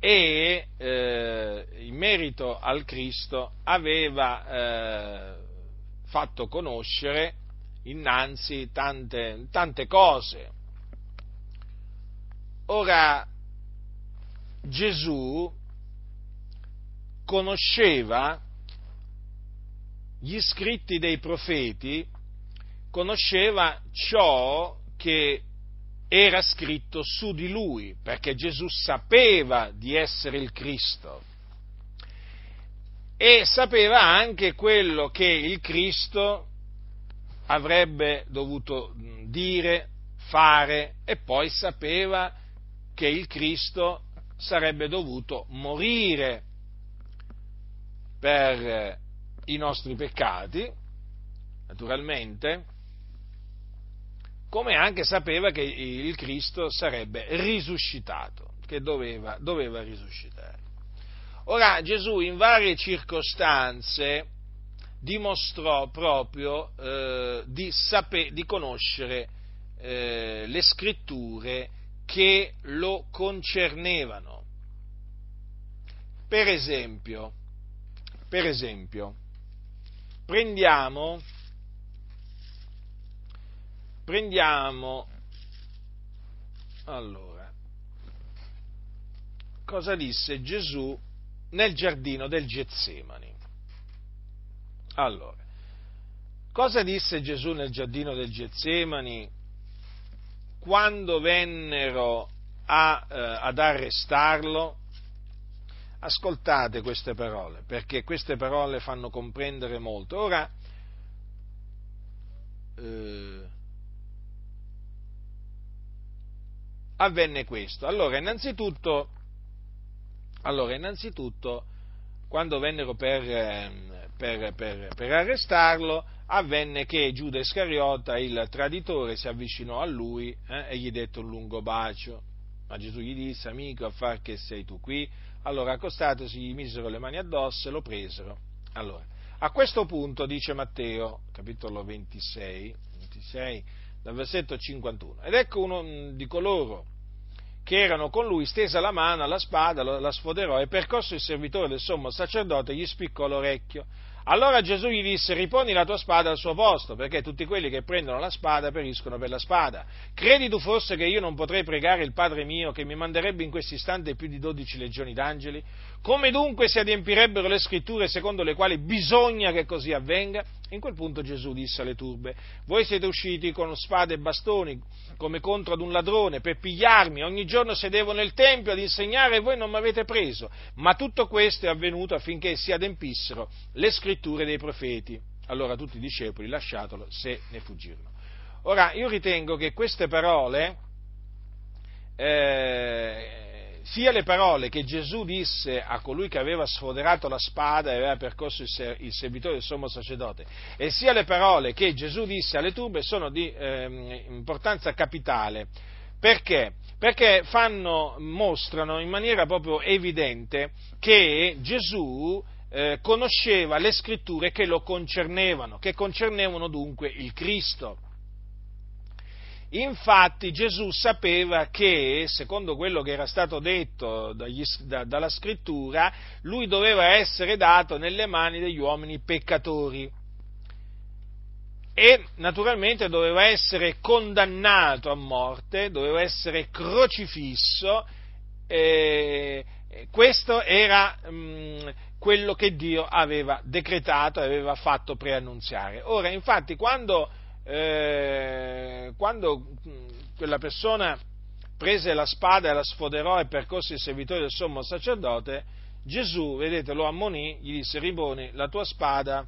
e eh, in merito al Cristo aveva eh, fatto conoscere innanzi tante, tante cose. Ora Gesù conosceva gli scritti dei profeti, conosceva ciò che era scritto su di lui, perché Gesù sapeva di essere il Cristo. E sapeva anche quello che il Cristo avrebbe dovuto dire, fare e poi sapeva che il Cristo sarebbe dovuto morire per i nostri peccati, naturalmente, come anche sapeva che il Cristo sarebbe risuscitato, che doveva, doveva risuscitare. Ora Gesù in varie circostanze dimostrò proprio eh, di, saper, di, conoscere eh, le scritture che lo concernevano. Per esempio, per esempio prendiamo prendiamo allora cosa disse Gesù nel giardino del Getsemani. Allora, cosa disse Gesù nel giardino del Getsemani quando vennero a, eh, ad arrestarlo? Ascoltate queste parole, perché queste parole fanno comprendere molto. Ora, eh, avvenne questo. Allora, innanzitutto, allora, innanzitutto quando vennero per, ehm, per, per, per, arrestarlo, avvenne che Giuda Iscariota, il traditore, si avvicinò a lui eh, e gli dette un lungo bacio. Ma Gesù gli disse, amico, a far che sei tu qui? Allora, accostatosi, gli misero le mani addosso e lo presero. Allora, a questo punto, dice Matteo, capitolo 26, 26 dal versetto 51, ed ecco uno di coloro che erano con lui, stesa la mano alla spada, la sfoderò e percorso il servitore del sommo sacerdote gli spiccò l'orecchio. Allora Gesù gli disse, riponi la tua spada al suo posto, perché tutti quelli che prendono la spada periscono per la spada. Credi tu forse che io non potrei pregare il Padre mio, che mi manderebbe in questo istante più di dodici legioni d'angeli? Come dunque si adempirebbero le scritture secondo le quali bisogna che così avvenga? In quel punto Gesù disse alle turbe, voi siete usciti con spade e bastoni, come contro ad un ladrone, per pigliarmi, ogni giorno sedevo nel Tempio ad insegnare e voi non mi avete preso, ma tutto questo è avvenuto affinché si adempissero le scritture dei profeti. Allora tutti i discepoli, lasciatolo, se ne fuggirono. Ora, io ritengo che queste parole, eh, sia le parole che Gesù disse a colui che aveva sfoderato la spada e aveva percorso il, servitore del sommo sacerdote, e sia le parole che Gesù disse alle turbe sono di eh, importanza capitale. Perché? Perché fanno, mostrano in maniera proprio evidente che Gesù eh, conosceva le scritture che lo concernevano, che concernevano dunque il Cristo. Infatti Gesù sapeva che, secondo quello che era stato detto dagli, da, dalla scrittura, lui doveva essere dato nelle mani degli uomini peccatori e naturalmente doveva essere condannato a morte, doveva essere crocifisso, eh, questo era mh, mm, quello che Dio aveva decretato e aveva fatto preannunziare. Ora, infatti, quando eh, quando quella persona prese la spada e la sfoderò e percorse i servitori del sommo sacerdote, Gesù, vedete, lo ammonì, gli disse, riponi la tua spada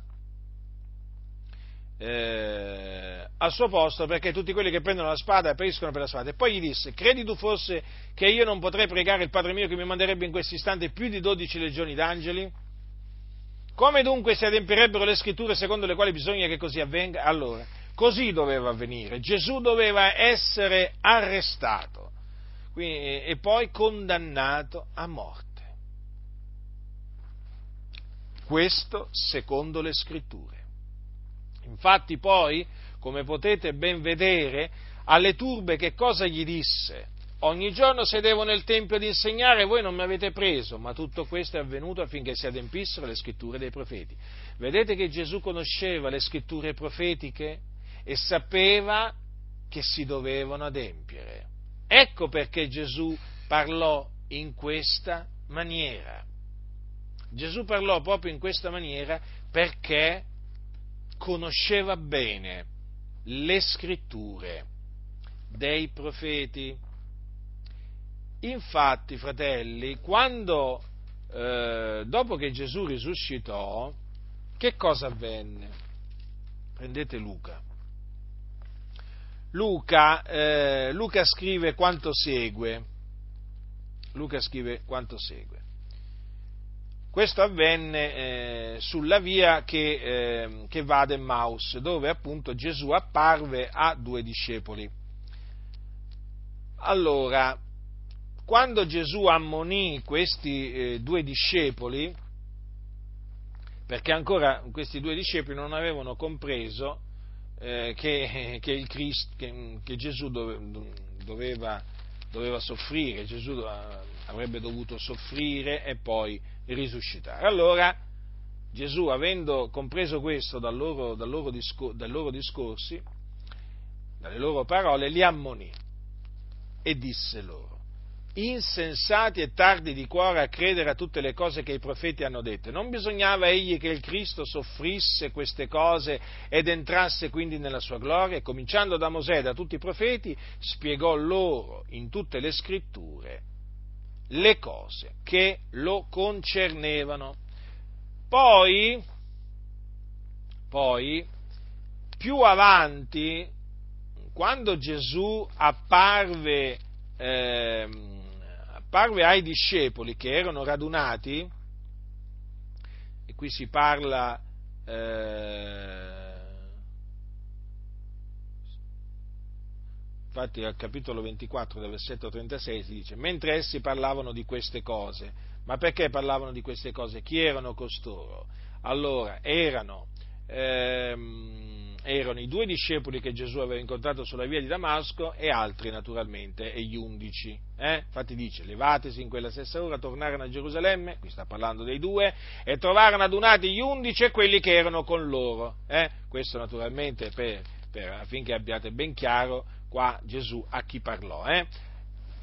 eh, al suo posto perché tutti quelli che prendono la spada periscono per la spada. E poi gli disse, credi tu forse che io non potrei pregare il Padre mio che mi manderebbe in questo istante più di dodici legioni d'angeli? Come dunque si adempirebbero le scritture secondo le quali bisogna che così avvenga? Allora, Così doveva avvenire. Gesù doveva essere arrestato e poi condannato a morte. Questo secondo le scritture. Infatti poi, come potete ben vedere, alle turbe che cosa gli disse? Ogni giorno sedevo nel Tempio ad insegnare e voi non mi avete preso, ma tutto questo è avvenuto affinché si adempissero le scritture dei profeti. Vedete che Gesù conosceva le scritture profetiche? E sapeva che si dovevano adempiere. Ecco perché Gesù parlò in questa maniera. Gesù parlò proprio in questa maniera perché conosceva bene le scritture dei profeti. Infatti, fratelli, quando eh, dopo che Gesù risuscitò, che cosa avvenne? Prendete Luca. Luca, eh, Luca scrive quanto segue. Luca scrive quanto segue. Questo avvenne eh, sulla via che, eh, che, va ad Emmaus, dove appunto Gesù apparve a due discepoli. Allora, quando Gesù ammonì questi eh, due discepoli, perché ancora questi due discepoli non avevano compreso eh, che, che, Christ, che, che Gesù dove, doveva, doveva, soffrire, Gesù avrebbe dovuto soffrire e poi risuscitare. Allora Gesù, avendo compreso questo dal loro, dal loro, discor- dai loro discorsi, dalle loro parole, li ammonì e disse loro, insensati e tardi di cuore a credere a tutte le cose che i profeti hanno detto. Non bisognava egli che il Cristo soffrisse queste cose ed entrasse quindi nella sua gloria? Cominciando da Mosè e da tutti i profeti, spiegò loro in tutte le scritture le cose che lo concernevano. Poi, poi, più avanti, quando Gesù apparve eh, apparve ai discepoli che erano radunati, e qui si parla eh, infatti al capitolo 24 del versetto 36 si dice, mentre essi parlavano di queste cose, ma perché parlavano di queste cose? Chi erano costoro? Allora, erano ehm, erano i due discepoli che Gesù aveva incontrato sulla via di Damasco e altri naturalmente, e gli undici. Eh? Infatti dice, levatesi in quella stessa ora, tornarono a Gerusalemme, qui sta parlando dei due, e trovarono adunati gli undici e quelli che erano con loro. Eh? Questo naturalmente per, per, affinché abbiate ben chiaro qua Gesù a chi parlò. Eh?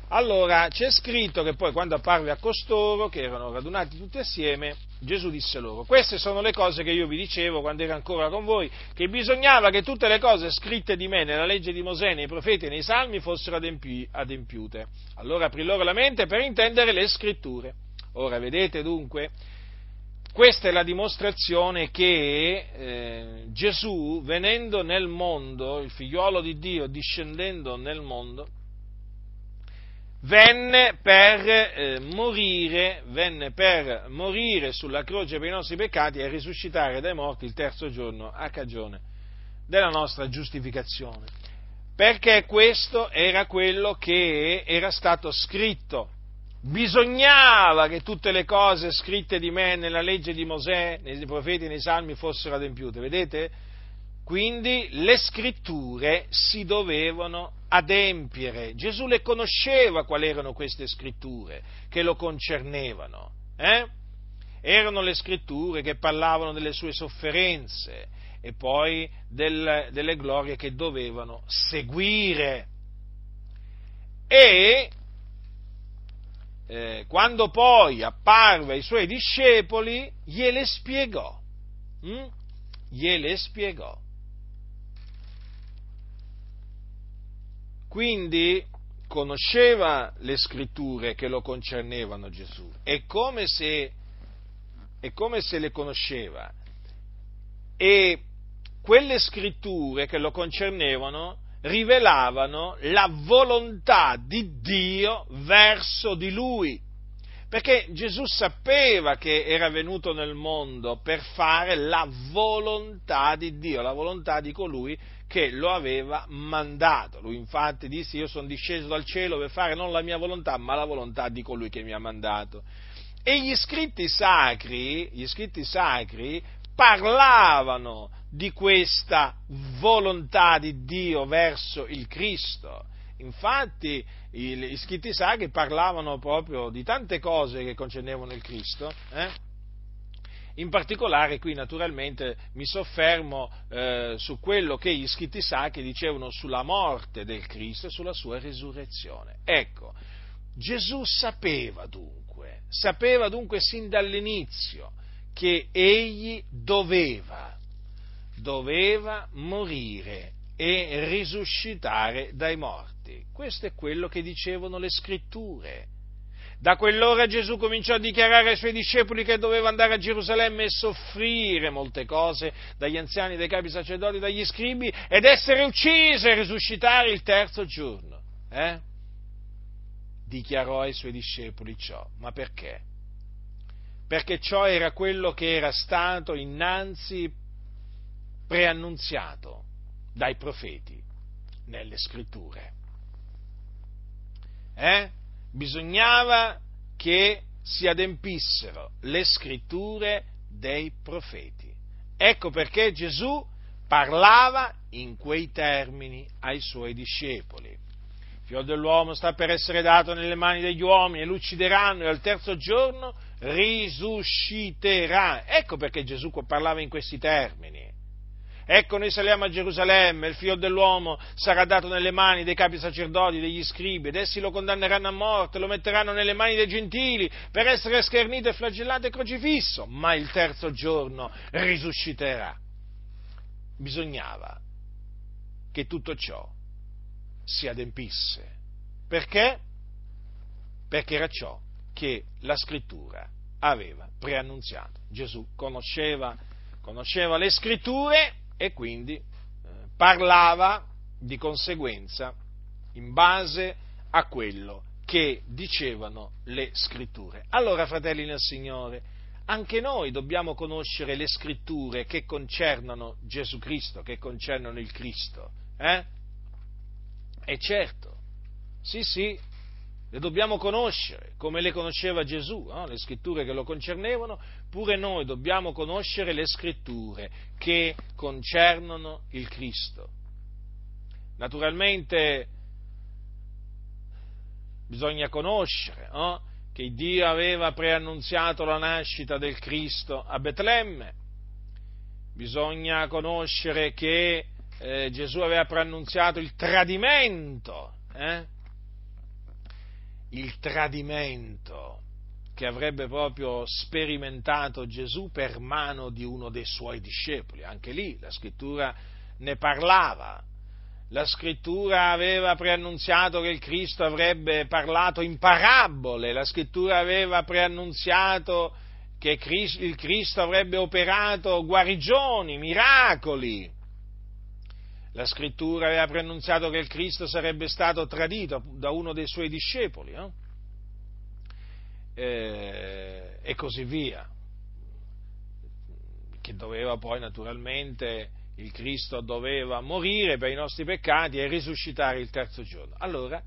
Allora c'è scritto che poi quando apparve a costoro, che erano radunati tutti assieme, Gesù disse loro, queste sono le cose che io vi dicevo quando ero ancora con voi, che bisognava che tutte le cose scritte di me nella legge di Mosè, nei profeti e nei salmi fossero adempi- adempiute. Allora aprì loro la mente per intendere le scritture. Ora vedete dunque questa è la dimostrazione che eh, Gesù, venendo nel mondo, il figliuolo di Dio, discendendo nel mondo, venne per, eh, morire, venne per morire sulla croce per i nostri peccati e risuscitare dai morti il terzo giorno a cagione della nostra giustificazione. Perché questo era quello che era stato scritto. Bisognava che tutte le cose scritte di me nella legge di Mosè, nei profeti e nei salmi fossero adempiute. Vedete? Quindi le scritture si dovevano adempiere. Gesù le conosceva quali erano queste scritture che lo concernevano. Eh? Erano le scritture che parlavano delle sue sofferenze e poi del, delle glorie che dovevano seguire. E eh, quando poi apparve ai suoi discepoli, gliele spiegò. Hm? Gliele spiegò. Quindi conosceva le scritture che lo concernevano Gesù. È come se, è come se le conosceva. E quelle scritture che lo concernevano rivelavano la volontà di Dio verso di lui. Perché Gesù sapeva che era venuto nel mondo per fare la volontà di Dio, la volontà di colui che lo aveva mandato. Lui infatti disse io sono disceso dal cielo per fare non la mia volontà, ma la volontà di colui che mi ha mandato. E gli scritti sacri, gli scritti sacri parlavano di questa volontà di Dio verso il Cristo. Infatti gli scritti sacri parlavano proprio di tante cose che concernevano il Cristo. Eh? In particolare qui naturalmente mi soffermo eh, su quello che gli scritti sacri dicevano sulla morte del Cristo e sulla sua risurrezione. Ecco, Gesù sapeva dunque, sapeva dunque sin dall'inizio che egli doveva, doveva morire e risuscitare dai morti. Questo è quello che dicevano le scritture da quell'ora Gesù cominciò a dichiarare ai suoi discepoli che doveva andare a Gerusalemme e soffrire molte cose dagli anziani, dai capi sacerdoti, dagli scribi ed essere ucciso e risuscitare il terzo giorno. Eh? Dichiarò ai suoi discepoli ciò. Ma perché? Perché ciò era quello che era stato innanzi preannunziato dai profeti nelle scritture. Eh? Bisognava che si adempissero le scritture dei profeti. Ecco perché Gesù parlava in quei termini ai suoi discepoli. Il figlio dell'uomo sta per essere dato nelle mani degli uomini e lo uccideranno e al terzo giorno risusciterà. Ecco perché Gesù parlava in questi termini. Ecco, noi saliamo a Gerusalemme, il figlio dell'uomo sarà dato nelle mani dei capi sacerdoti, degli scribi, ed essi lo condanneranno a morte, lo metteranno nelle mani dei gentili per essere schernito e flagellato e crocifisso, ma il terzo giorno risusciterà. Bisognava che tutto ciò si adempisse. Perché? Perché era ciò che la scrittura aveva preannunziato. Gesù conosceva, conosceva le scritture e quindi eh, parlava di conseguenza in base a quello che dicevano le scritture. Allora, fratelli nel Signore, anche noi dobbiamo conoscere le scritture che concernono Gesù Cristo, che concernono il Cristo. Eh? E certo, sì, sì, le dobbiamo conoscere come le conosceva Gesù, no? le scritture che lo concernevano, pure noi dobbiamo conoscere le scritture che concernono il Cristo. Naturalmente bisogna conoscere no? che Dio aveva preannunziato la nascita del Cristo a Betlemme, bisogna conoscere che eh, Gesù aveva preannunziato il tradimento. Eh? Il tradimento che avrebbe proprio sperimentato Gesù per mano di uno dei suoi discepoli. Anche lì la scrittura ne parlava. La scrittura aveva preannunziato che il Cristo avrebbe parlato in parabole, la scrittura aveva preannunziato che il Cristo avrebbe operato guarigioni, miracoli. La scrittura aveva preannunziato che il Cristo sarebbe stato tradito da uno dei suoi discepoli no? eh, e così via, che doveva poi naturalmente il Cristo doveva morire per i nostri peccati e risuscitare il terzo giorno. Allora,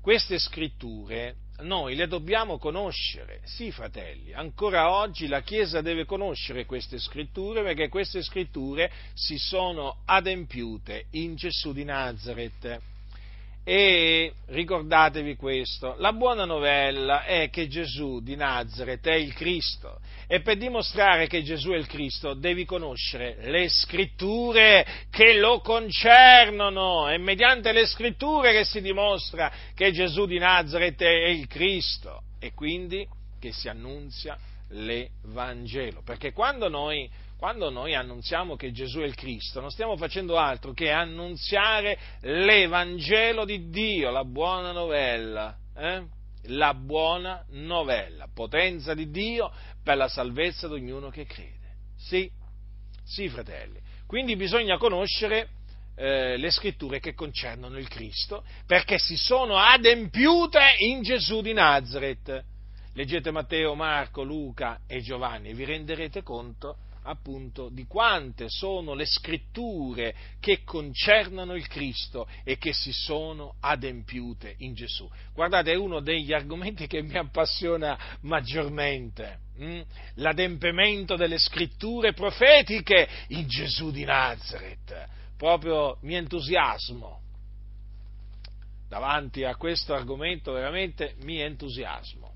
queste scritture noi le dobbiamo conoscere, sì fratelli, ancora oggi la Chiesa deve conoscere queste scritture perché queste scritture si sono adempiute in Gesù di Nazareth. E ricordatevi questo, la buona novella è che Gesù di Nazareth è il Cristo e per dimostrare che Gesù è il Cristo devi conoscere le scritture che lo concernono, è mediante le scritture che si dimostra che Gesù di Nazareth è il Cristo. E quindi che si annunzia l'Evangelo, perché quando noi quando noi annunziamo che Gesù è il Cristo, non stiamo facendo altro che annunziare l'Evangelo di Dio, la buona novella, eh? La buona novella, potenza di Dio per la salvezza di ognuno che crede. Sì, sì, fratelli. Quindi bisogna conoscere eh, le scritture che concernono il Cristo, perché si sono adempiute in Gesù di Nazareth. Leggete Matteo, Marco, Luca e Giovanni e vi renderete conto appunto di quante sono le scritture che concernono il Cristo e che si sono adempiute in Gesù. Guardate, è uno degli argomenti che mi appassiona maggiormente. Hm? L'adempimento delle scritture profetiche in Gesù di Nazareth. Proprio mi entusiasmo. Davanti a questo argomento veramente mi entusiasmo.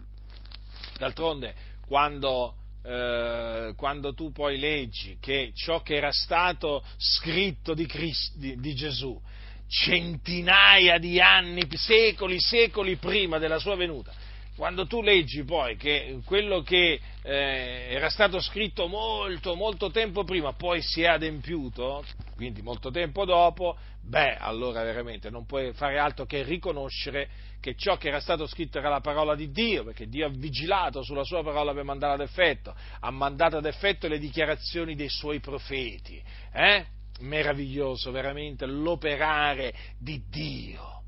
D'altronde, quando eh, quando tu poi leggi che ciò che era stato scritto di, Cristo, di, di Gesù centinaia di anni, secoli, secoli prima della sua venuta, quando tu leggi poi che quello che eh, era stato scritto molto, molto tempo prima poi si è adempiuto, quindi molto tempo dopo, beh, allora veramente non puoi fare altro che riconoscere che ciò che era stato scritto era la parola di Dio, perché Dio ha vigilato sulla sua parola per mandare ad effetto, ha mandato ad effetto le dichiarazioni dei suoi profeti. Eh? Meraviglioso veramente l'operare di Dio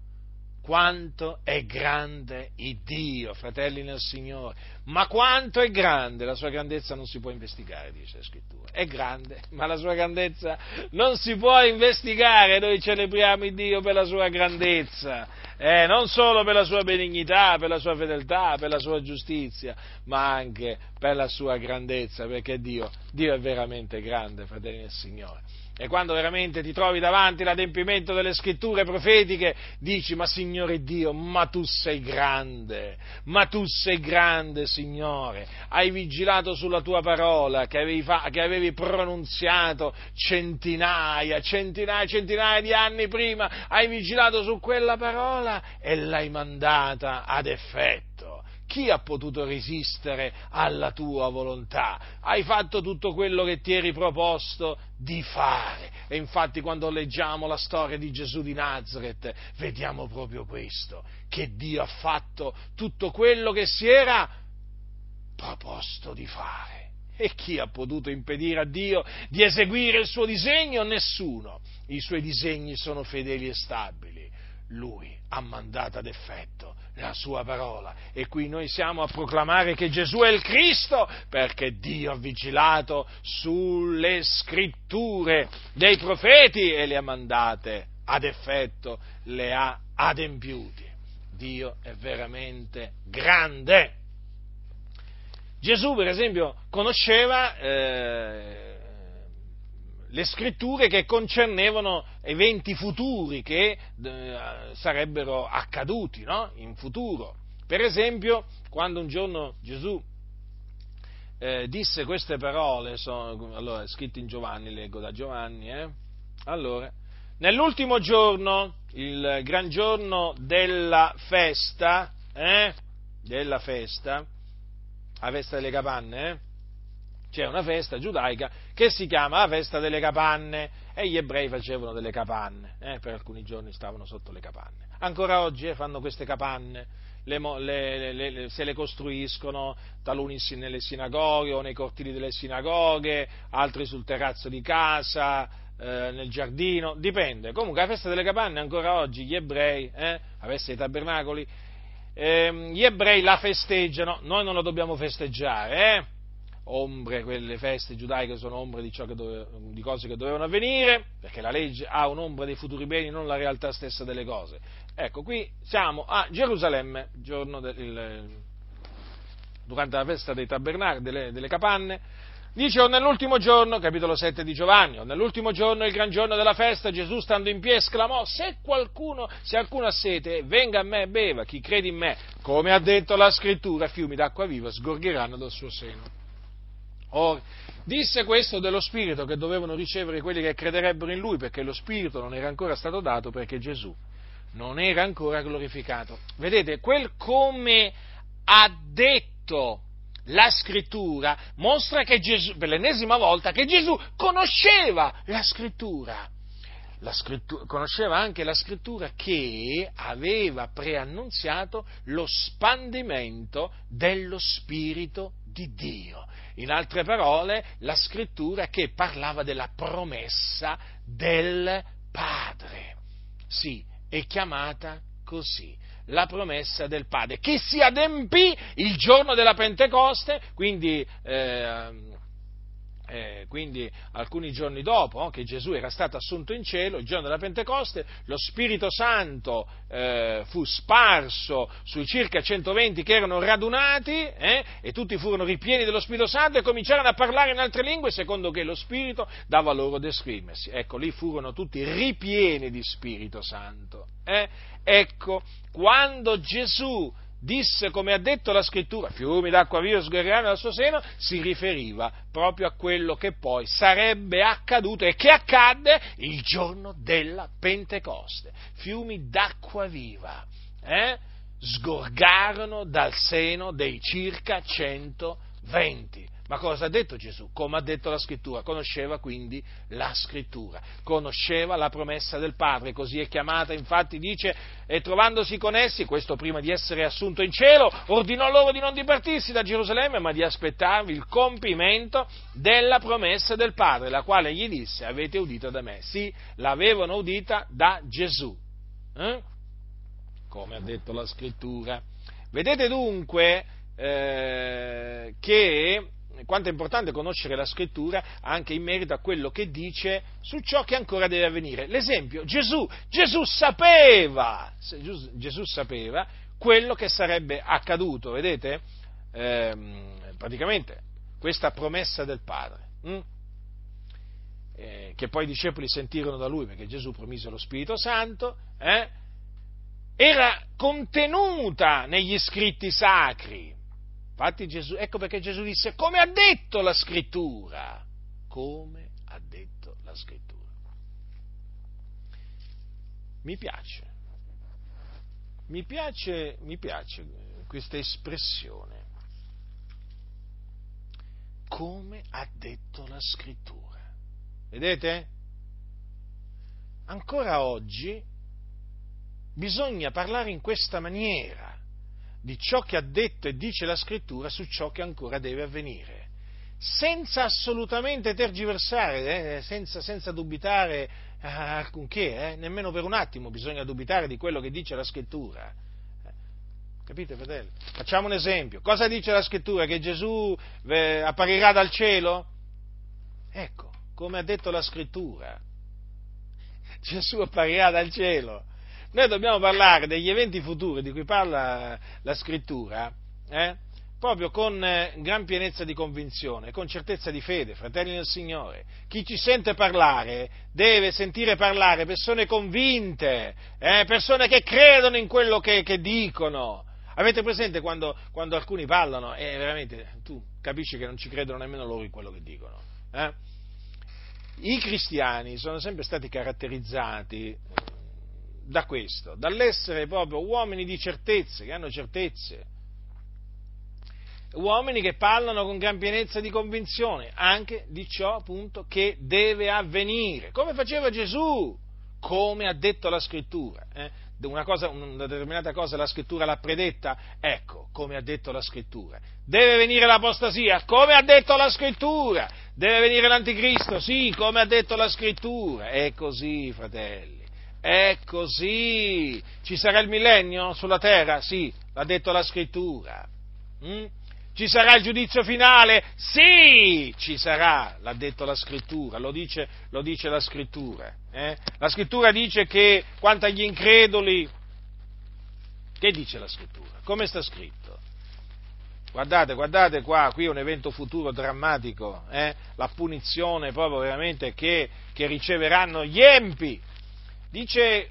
quanto è grande il Dio, fratelli nel Signore, ma quanto è grande, la sua grandezza non si può investigare, dice la scrittura, è grande, ma la sua grandezza non si può investigare, noi celebriamo il Dio per la sua grandezza, eh, non solo per la sua benignità, per la sua fedeltà, per la sua giustizia, ma anche per la sua grandezza, perché Dio, Dio è veramente grande, fratelli nel Signore. E quando veramente ti trovi davanti l'adempimento delle scritture profetiche, dici, ma Signore Dio, ma tu sei grande, ma tu sei grande, Signore. Hai vigilato sulla tua parola che avevi, fa- che avevi pronunziato centinaia, centinaia, centinaia di anni prima. Hai vigilato su quella parola e l'hai mandata ad effetto chi ha potuto resistere alla tua volontà? Hai fatto tutto quello che ti eri proposto di fare. E infatti quando leggiamo la storia di Gesù di Nazareth vediamo proprio questo, che Dio ha fatto tutto quello che si era proposto di fare. E chi ha potuto impedire a Dio di eseguire il suo disegno? Nessuno. I suoi disegni sono fedeli e stabili. Lui ha mandato ad effetto la sua parola. E qui noi siamo a proclamare che Gesù è il Cristo perché Dio ha vigilato sulle scritture dei profeti e le ha mandate ad effetto, le ha adempiute. Dio è veramente grande. Gesù, per esempio, conosceva eh, le scritture che concernevano eventi futuri che eh, sarebbero accaduti no? in futuro. Per esempio, quando un giorno Gesù eh, disse queste parole, sono, allora, scritte in Giovanni, leggo da Giovanni, eh? allora, nell'ultimo giorno, il gran giorno della festa, eh? della festa, la festa delle capanne, eh? C'è una festa giudaica che si chiama la festa delle capanne e gli ebrei facevano delle capanne, eh, per alcuni giorni stavano sotto le capanne. Ancora oggi eh, fanno queste capanne, le, le, se le costruiscono taluni nelle sinagoghe o nei cortili delle sinagoghe, altri sul terrazzo di casa, eh, nel giardino, dipende. Comunque la festa delle capanne ancora oggi gli ebrei, eh, la festa dei tabernacoli, eh, gli ebrei la festeggiano, noi non la dobbiamo festeggiare, eh? Ombre, quelle feste giudaiche sono ombre di, dove, di, cose che dovevano avvenire, perché la legge ha un'ombra dei futuri beni, non la realtà stessa delle cose. Ecco, qui siamo a Gerusalemme, del, il, durante la festa dei tabernacoli, delle, delle capanne, Dice, o nell'ultimo giorno, capitolo 7 di Giovanni, o nell'ultimo giorno, il gran giorno della festa, Gesù stando in piedi esclamò, se qualcuno, se alcuno ha sete, venga a me e beva, chi crede in me, come ha detto la scrittura, fiumi d'acqua viva sgorgeranno dal suo seno. Or, disse questo dello Spirito che dovevano ricevere quelli che crederebbero in Lui, perché lo Spirito non era ancora stato dato, perché Gesù non era ancora glorificato. Vedete, quel come ha detto la scrittura mostra che Gesù, per l'ennesima volta, che Gesù conosceva la scrittura. La scrittura. Conosceva anche la scrittura che aveva preannunziato lo spandimento dello Spirito di Dio. In altre parole, la scrittura che parlava della promessa del Padre. Sì, è chiamata così la promessa del Padre, che si adempì il giorno della Pentecoste, quindi, eh, eh, quindi alcuni giorni dopo no, che Gesù era stato assunto in cielo, il giorno della Pentecoste, lo Spirito Santo eh, fu sparso sui circa 120 che erano radunati eh, e tutti furono ripieni dello Spirito Santo e cominciarono a parlare in altre lingue secondo che lo Spirito dava loro ad esprimersi. Ecco, lì furono tutti ripieni di Spirito Santo. Eh. Ecco, quando Gesù disse, come ha detto la scrittura, fiumi d'acqua viva sgorgeranno dal suo seno, si riferiva proprio a quello che poi sarebbe accaduto e che accadde il giorno della Pentecoste. Fiumi d'acqua viva eh, sgorgarono dal seno dei circa 120. Ma cosa ha detto Gesù? Come ha detto la scrittura, conosceva quindi la scrittura, conosceva la promessa del Padre, così è chiamata, infatti dice, e trovandosi con essi, questo prima di essere assunto in cielo, ordinò loro di non dipartirsi da Gerusalemme, ma di aspettarvi il compimento della promessa del Padre, la quale gli disse, avete udita da me. Sì, l'avevano udita da Gesù. Eh? Come ha detto la scrittura. Vedete dunque eh, che quanto è importante conoscere la scrittura anche in merito a quello che dice su ciò che ancora deve avvenire. L'esempio, Gesù, Gesù sapeva, Gesù sapeva quello che sarebbe accaduto, vedete? Eh, praticamente questa promessa del Padre, hm? eh, che poi i discepoli sentirono da lui perché Gesù promise lo Spirito Santo, eh, era contenuta negli scritti sacri Infatti Gesù, ecco perché Gesù disse, come ha detto la scrittura, come ha detto la scrittura. Mi piace, mi piace, mi piace questa espressione, come ha detto la scrittura. Vedete? Ancora oggi bisogna parlare in questa maniera di ciò che ha detto e dice la scrittura su ciò che ancora deve avvenire, senza assolutamente tergiversare, eh, senza, senza, dubitare eh, alcunché, eh, nemmeno per un attimo bisogna dubitare di quello che dice la scrittura. Eh, capite, fratello? Facciamo un esempio. Cosa dice la scrittura? Che Gesù eh, apparirà dal cielo? Ecco, come ha detto la scrittura. Gesù apparirà dal cielo. Noi dobbiamo parlare degli eventi futuri di cui parla la scrittura, eh? proprio con eh, gran pienezza di convinzione, con certezza di fede, fratelli del Signore. Chi ci sente parlare deve sentire parlare persone convinte, eh? persone che credono in quello che, che dicono. Avete presente quando, quando, alcuni parlano e veramente tu capisci che non ci credono nemmeno loro in quello che dicono? Eh? I cristiani sono sempre stati caratterizzati da questo, dall'essere proprio uomini di certezze, che hanno certezze, uomini che parlano con gran pienezza di convinzione anche di ciò appunto che deve avvenire, come faceva Gesù, come ha detto la scrittura. Eh? una, cosa, una determinata cosa la scrittura l'ha predetta? Ecco, come ha detto la scrittura. Deve venire l'apostasia? Come ha detto la scrittura. Deve venire l'anticristo? Sì, come ha detto la scrittura. È così, fratelli. È così. Ci sarà il millennio sulla terra? Sì, l'ha detto la scrittura. Mm? Ci sarà il giudizio finale? Sì, ci sarà, l'ha detto la scrittura, lo dice, lo dice la scrittura. Eh? La scrittura dice che quanto agli increduli, che dice la scrittura? Come sta scritto? Guardate, guardate qua, qui è un evento futuro drammatico, eh? la punizione proprio veramente che, che riceveranno gli empi. Dice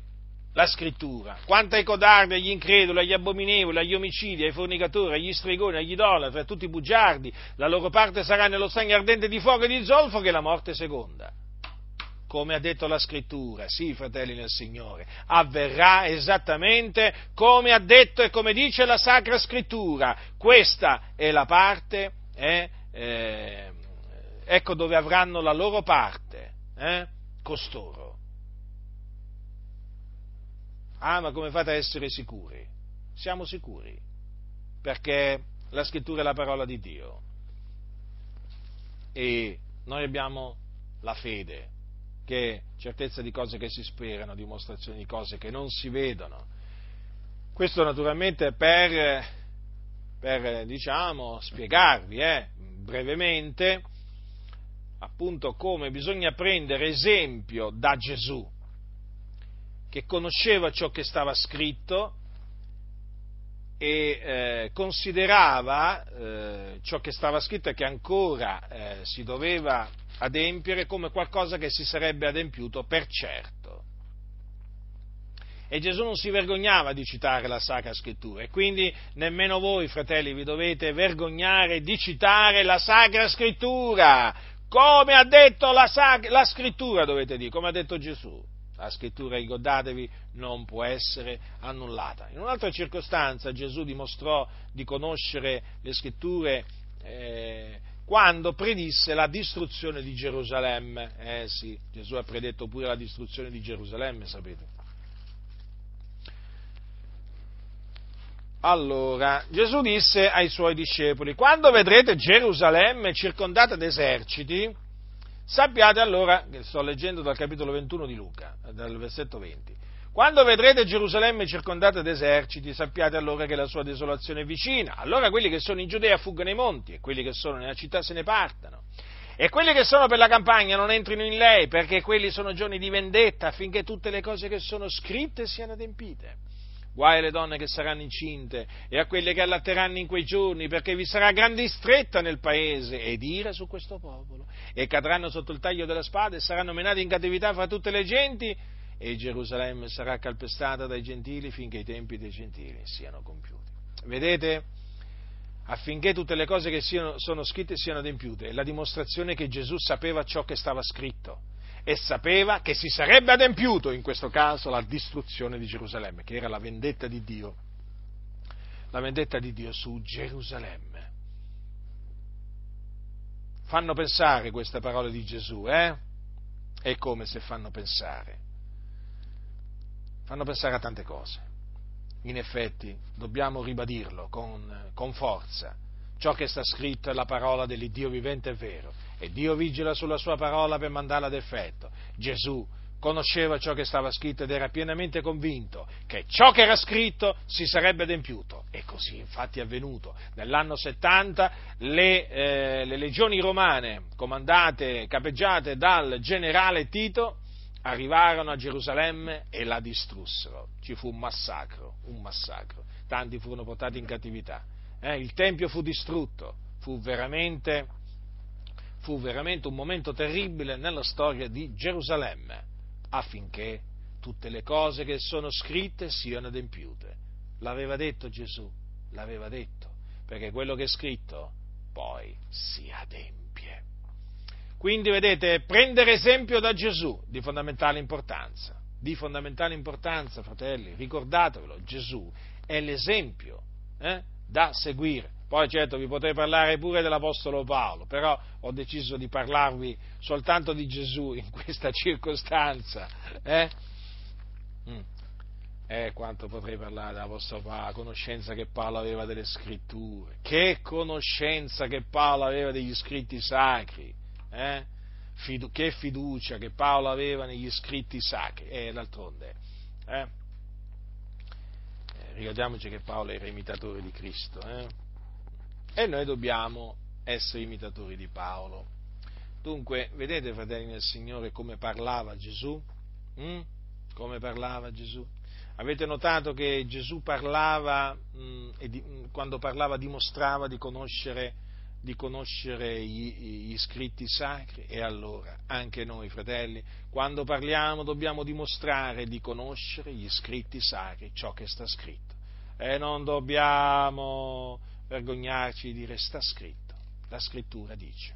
la scrittura, quanto ai codardi, agli increduli, agli abominevoli, agli omicidi, ai fornicatori, agli stregoni, agli idolatri, a tutti i bugiardi, la loro parte sarà nello stagno ardente di fuoco e di zolfo che è la morte seconda. Come ha detto la scrittura, sì, fratelli nel Signore, avverrà esattamente come ha detto e come dice la Sacra Scrittura. Questa è la parte, eh, eh, ecco dove avranno la loro parte, eh, costoro Ah, ma come fate a essere sicuri? Siamo sicuri, perché la scrittura è la parola di Dio e noi abbiamo la fede, che è certezza di cose che si sperano, dimostrazione di cose che non si vedono. Questo naturalmente per, per diciamo, spiegarvi eh, brevemente appunto come bisogna prendere esempio da Gesù che conosceva ciò che stava scritto e eh, considerava eh, ciò che stava scritto e che ancora eh, si doveva adempiere come qualcosa che si sarebbe adempiuto per certo. E Gesù non si vergognava di citare la Sacra Scrittura e quindi nemmeno voi, fratelli, vi dovete vergognare di citare la Sacra Scrittura, come ha detto la, la Scrittura, dovete dire, come ha detto Gesù la scrittura, ricordatevi, non può essere annullata. In un'altra circostanza Gesù dimostrò di conoscere le scritture eh, quando predisse la distruzione di Gerusalemme. Eh sì, Gesù ha predetto pure la distruzione di Gerusalemme, sapete. Allora, Gesù disse ai suoi discepoli, quando vedrete Gerusalemme circondata d'eserciti, Sappiate allora, che sto leggendo dal capitolo 21 di Luca, dal versetto 20, quando vedrete Gerusalemme circondata d'eserciti, sappiate allora che la sua desolazione è vicina. Allora quelli che sono in Giudea fuggono ai monti e quelli che sono nella città se ne partano. E quelli che sono per la campagna non entrino in lei, perché quelli sono giorni di vendetta affinché tutte le cose che sono scritte siano adempite. Guai alle donne che saranno incinte e a quelle che allatteranno in quei giorni, perché vi sarà gran distretta nel paese ed ira su questo popolo. E cadranno sotto il taglio della spada e saranno menati in cattività fra tutte le genti e Gerusalemme sarà calpestata dai gentili finché i tempi dei gentili siano compiuti. Vedete? Affinché tutte le cose che siano, sono scritte siano adempiute. È la dimostrazione che Gesù sapeva ciò che stava scritto e sapeva che si sarebbe adempiuto in questo caso la distruzione di Gerusalemme, che era la vendetta di Dio, la vendetta di Dio su Gerusalemme. Fanno pensare queste parole di Gesù, eh? È come se fanno pensare. Fanno pensare a tante cose. In effetti, dobbiamo ribadirlo con, con forza. Ciò che sta scritto è la parola dell'Iddio vivente e vero e Dio vigila sulla sua parola per mandarla ad effetto. Gesù conosceva ciò che stava scritto ed era pienamente convinto che ciò che era scritto si sarebbe adempiuto. E così infatti è avvenuto. Nell'anno 70 le, eh, le legioni romane, comandate, capeggiate dal generale Tito, arrivarono a Gerusalemme e la distrussero. Ci fu un massacro, un massacro. Tanti furono portati in cattività. Eh, il Tempio fu distrutto, fu veramente fu veramente un momento terribile nella storia di Gerusalemme, affinché tutte le cose che sono scritte siano adempiute. L'aveva detto Gesù, l'aveva detto, perché quello che è scritto poi si adempie. Quindi vedete, prendere esempio da Gesù di fondamentale importanza, di fondamentale importanza, fratelli, ricordatevelo, Gesù è l'esempio eh, da seguire. Poi certo vi potrei parlare pure dell'Apostolo Paolo, però ho deciso di parlarvi soltanto di Gesù in questa circostanza. Eh? Mm. Eh, quanto potrei parlare dell'Apostolo Paolo, la conoscenza che Paolo aveva delle scritture, che conoscenza che Paolo aveva degli scritti sacri, eh? Fidu- che fiducia che Paolo aveva negli scritti sacri, e eh, d'altronde, eh? eh? ricordiamoci che Paolo era imitatore di Cristo, eh? E noi dobbiamo essere imitatori di Paolo. Dunque, vedete, fratelli del Signore, come parlava Gesù? Mm? Come parlava Gesù? Avete notato che Gesù parlava, mh, mm, e di, mm, quando parlava dimostrava di conoscere, di conoscere gli, gli, scritti sacri? E allora, anche noi fratelli, quando parliamo dobbiamo dimostrare di conoscere gli scritti sacri, ciò che sta scritto. E non dobbiamo vergognarci di dire sta scritto. La scrittura dice.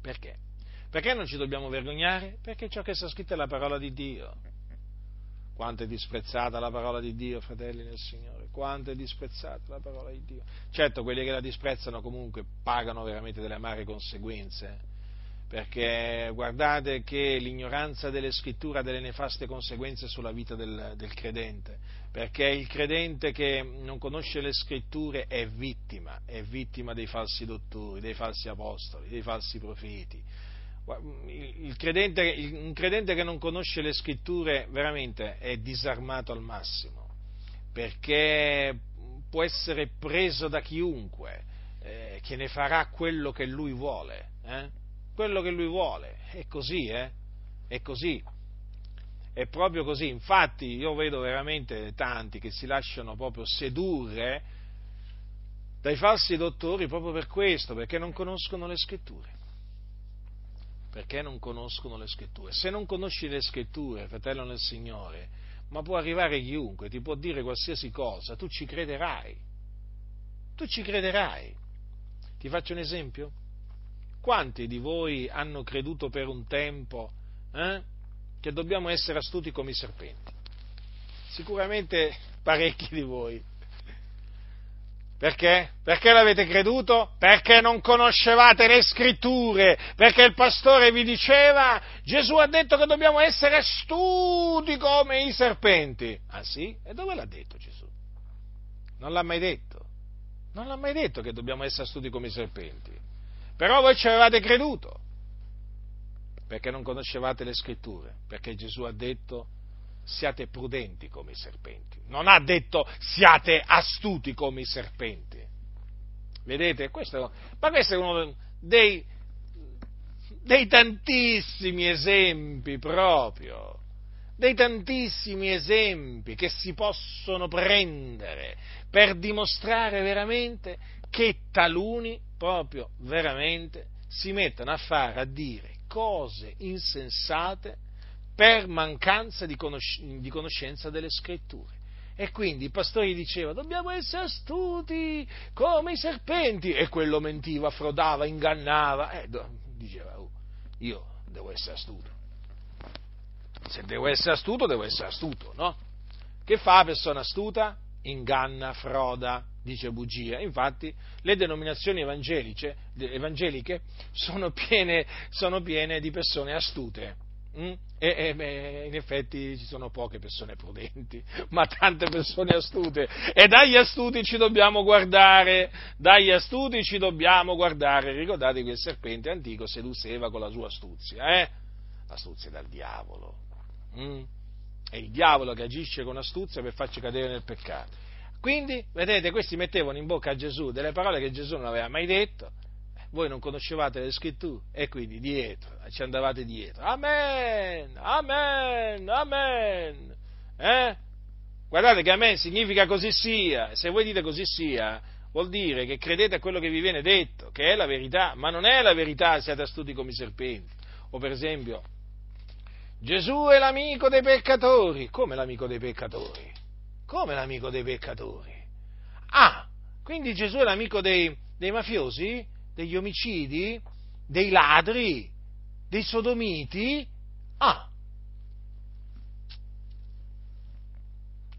Perché? Perché non ci dobbiamo vergognare? Perché ciò che sta scritto è la parola di Dio. Quanto è disprezzata la parola di Dio, fratelli nel Signore, quanto è disprezzata la parola di Dio. Certo, quelli che la disprezzano comunque pagano veramente delle amare conseguenze, perché guardate che l'ignoranza delle scritture ha delle nefaste conseguenze sulla vita del, del credente, perché il credente che non conosce le scritture è vittima, è vittima dei falsi dottori, dei falsi apostoli, dei falsi profeti il credente, un credente che non conosce le scritture veramente è disarmato al massimo, perché può essere preso da chiunque eh, che ne farà quello che lui vuole, eh? quello che lui vuole, è così, eh? è così, è proprio così, infatti io vedo veramente tanti che si lasciano proprio sedurre dai falsi dottori proprio per questo, perché non conoscono le scritture perché non conoscono le scritture. Se non conosci le scritture, fratello nel Signore, ma può arrivare chiunque, ti può dire qualsiasi cosa, tu ci crederai. Tu ci crederai. Ti faccio un esempio? Quanti di voi hanno creduto per un tempo eh, che dobbiamo essere astuti come i serpenti? Sicuramente parecchi di voi. Perché? Perché l'avete creduto? Perché non conoscevate le scritture, perché il pastore vi diceva Gesù ha detto che dobbiamo essere astuti come i serpenti. Ah sì? E dove l'ha detto Gesù? Non l'ha mai detto. Non l'ha mai detto che dobbiamo essere astuti come i serpenti. Però voi ci avevate creduto, perché non conoscevate le scritture, perché Gesù ha detto siate prudenti come i serpenti. Non ha detto siate astuti come i serpenti. Vedete? Questo, ma questo è uno dei, dei tantissimi esempi proprio, dei tantissimi esempi che si possono prendere per dimostrare veramente che taluni proprio veramente si mettono a fare, a dire cose insensate per mancanza di, conosc- di conoscenza delle scritture. E quindi il pastore diceva, dobbiamo essere astuti come i serpenti. E quello mentiva, frodava, ingannava. E diceva, oh, io devo essere astuto. Se devo essere astuto, devo essere astuto, no? Che fa la persona astuta? Inganna, froda, dice bugia. Infatti le denominazioni evangeliche sono piene, sono piene di persone astute Mm? E, e beh, in effetti ci sono poche persone prudenti, ma tante persone astute. E dagli astuti ci dobbiamo guardare, dagli astuti ci dobbiamo guardare. Ricordate che il serpente antico seduceva con la sua astuzia, eh? L'astuzia dal diavolo. Mm? È il diavolo che agisce con astuzia per farci cadere nel peccato. Quindi, vedete, questi mettevano in bocca a Gesù delle parole che Gesù non aveva mai detto voi non conoscevate le scritture e quindi dietro, ci andavate dietro. Amen, amen, amen. Eh? Guardate che amen significa così sia, se voi dite così sia, vuol dire che credete a quello che vi viene detto, che è la verità, ma non è la verità, siate astuti come i serpenti. O per esempio, Gesù è l'amico dei peccatori. Come l'amico dei peccatori? Come l'amico dei peccatori? Ah, quindi Gesù è l'amico dei, dei mafiosi? degli omicidi, dei ladri, dei sodomiti? Ah!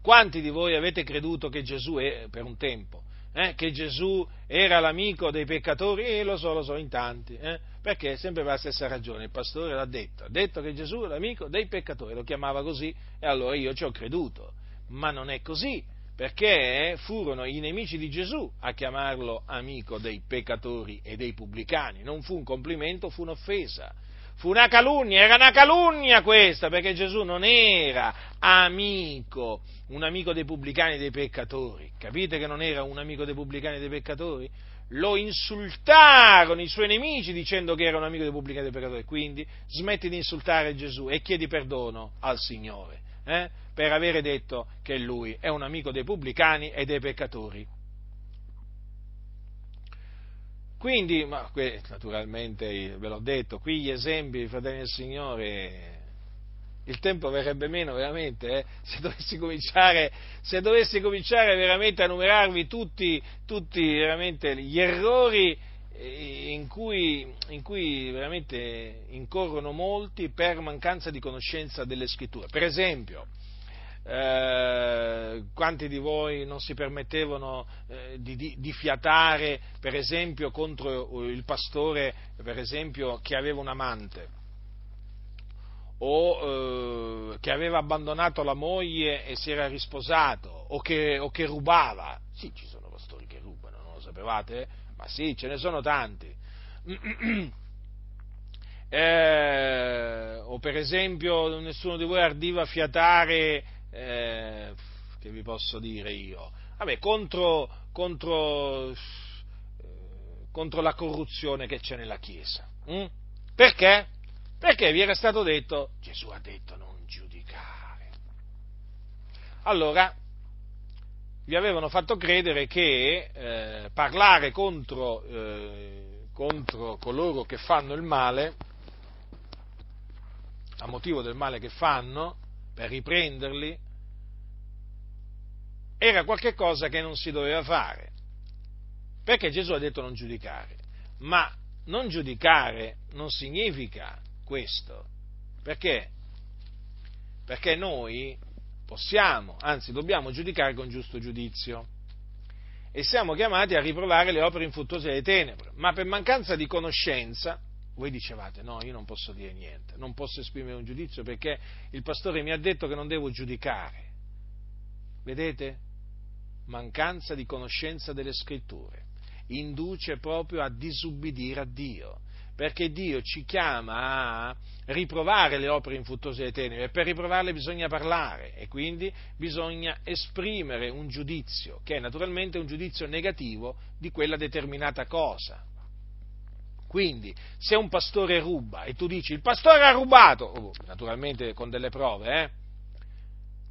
Quanti di voi avete creduto che Gesù è, per un tempo, eh, che Gesù era l'amico dei peccatori? E lo so, lo so, in tanti, eh, perché sempre per la stessa ragione, il pastore l'ha detto, ha detto che Gesù è l'amico dei peccatori, lo chiamava così e allora io ci ho creduto, ma non è così, perché furono i nemici di Gesù a chiamarlo amico dei peccatori e dei pubblicani, non fu un complimento, fu un'offesa. Fu una calunnia, era una calunnia questa, perché Gesù non era amico, un amico dei pubblicani e dei peccatori. Capite che non era un amico dei pubblicani e dei peccatori? Lo insultarono i suoi nemici dicendo che era un amico dei pubblicani e dei peccatori. Quindi smetti di insultare Gesù e chiedi perdono al Signore eh, per avere detto che lui è un amico dei pubblicani e dei peccatori. Quindi, ma, naturalmente ve l'ho detto, qui gli esempi, fratelli del Signore, il tempo verrebbe meno veramente eh, se, dovessi se, dovessi cominciare, veramente a numerarvi tutti, tutti gli errori eh, in cui, in cui, veramente incorrono molti per mancanza di conoscenza delle scritture. Per esempio, eh, quanti di voi non si permettevano eh, di, di, di, fiatare, per esempio, contro il pastore, esempio, che aveva un amante o eh, che aveva abbandonato la moglie e si era risposato o che, o che, rubava. Sì, ci sono pastori che rubano, non lo sapevate? Ma sì, ce ne sono tanti. Eh, o per esempio nessuno di voi ardiva fiatare eh, che vi posso dire io? Vabbè, contro, contro, eh, contro la corruzione che c'è nella Chiesa. Hm? Perché? Perché vi era stato detto, Gesù ha detto non giudicare. Allora, vi avevano fatto credere che eh, parlare contro, eh, contro coloro che fanno il male, a motivo del male che fanno, per riprenderli, era qualcosa che non si doveva fare. Perché Gesù ha detto non giudicare. Ma non giudicare non significa questo. Perché? Perché noi possiamo, anzi dobbiamo giudicare con giusto giudizio. E siamo chiamati a riprovare le opere infruttuose delle tenebre. Ma per mancanza di conoscenza, voi dicevate no, io non posso dire niente, non posso esprimere un giudizio perché il pastore mi ha detto che non devo giudicare. Vedete? Mancanza di conoscenza delle scritture induce proprio a disubbidire a Dio, perché Dio ci chiama a riprovare le opere infruttuose delle tenebre, e per riprovarle bisogna parlare e quindi bisogna esprimere un giudizio, che è naturalmente un giudizio negativo di quella determinata cosa. Quindi, se un pastore ruba e tu dici il pastore ha rubato, oh, naturalmente con delle prove, eh,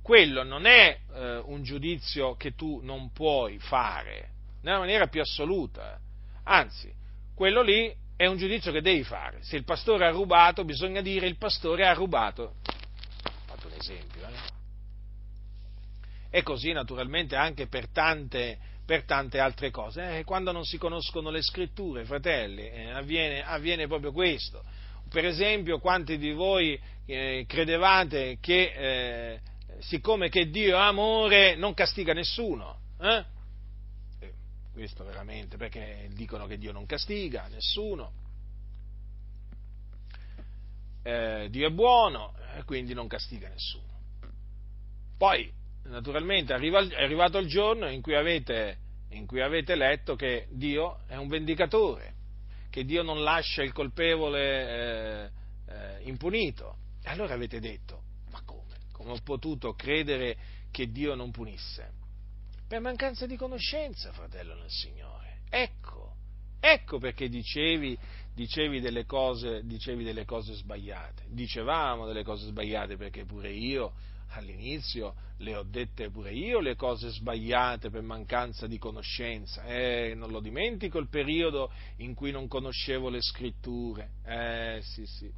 quello non è eh, un giudizio che tu non puoi fare nella maniera più assoluta. Anzi, quello lì è un giudizio che devi fare. Se il pastore ha rubato, bisogna dire il pastore ha rubato. Ho fatto un esempio, eh? E così naturalmente anche per tante, per tante altre cose. Eh, quando non si conoscono le scritture, fratelli, eh, avviene, avviene, proprio questo. Per esempio, quanti di voi eh, credevate che eh, siccome che Dio è amore non castiga nessuno? Eh? Eh, questo veramente, perché dicono che Dio non castiga nessuno. Dio è buono, quindi non castiga nessuno. Poi naturalmente è arrivato il giorno in cui, avete, in cui avete letto che Dio è un vendicatore, che Dio non lascia il colpevole eh, eh, impunito. E allora avete detto, ma come? Come ho potuto credere che Dio non punisse? Per mancanza di conoscenza, fratello nel Signore. Ecco, ecco perché dicevi, dicevi, delle cose, dicevi delle cose sbagliate. Dicevamo delle cose sbagliate perché pure io all'inizio le ho dette pure io le cose sbagliate per mancanza di conoscenza, eh, non lo dimentico il periodo in cui non conoscevo le scritture, eh sì sì,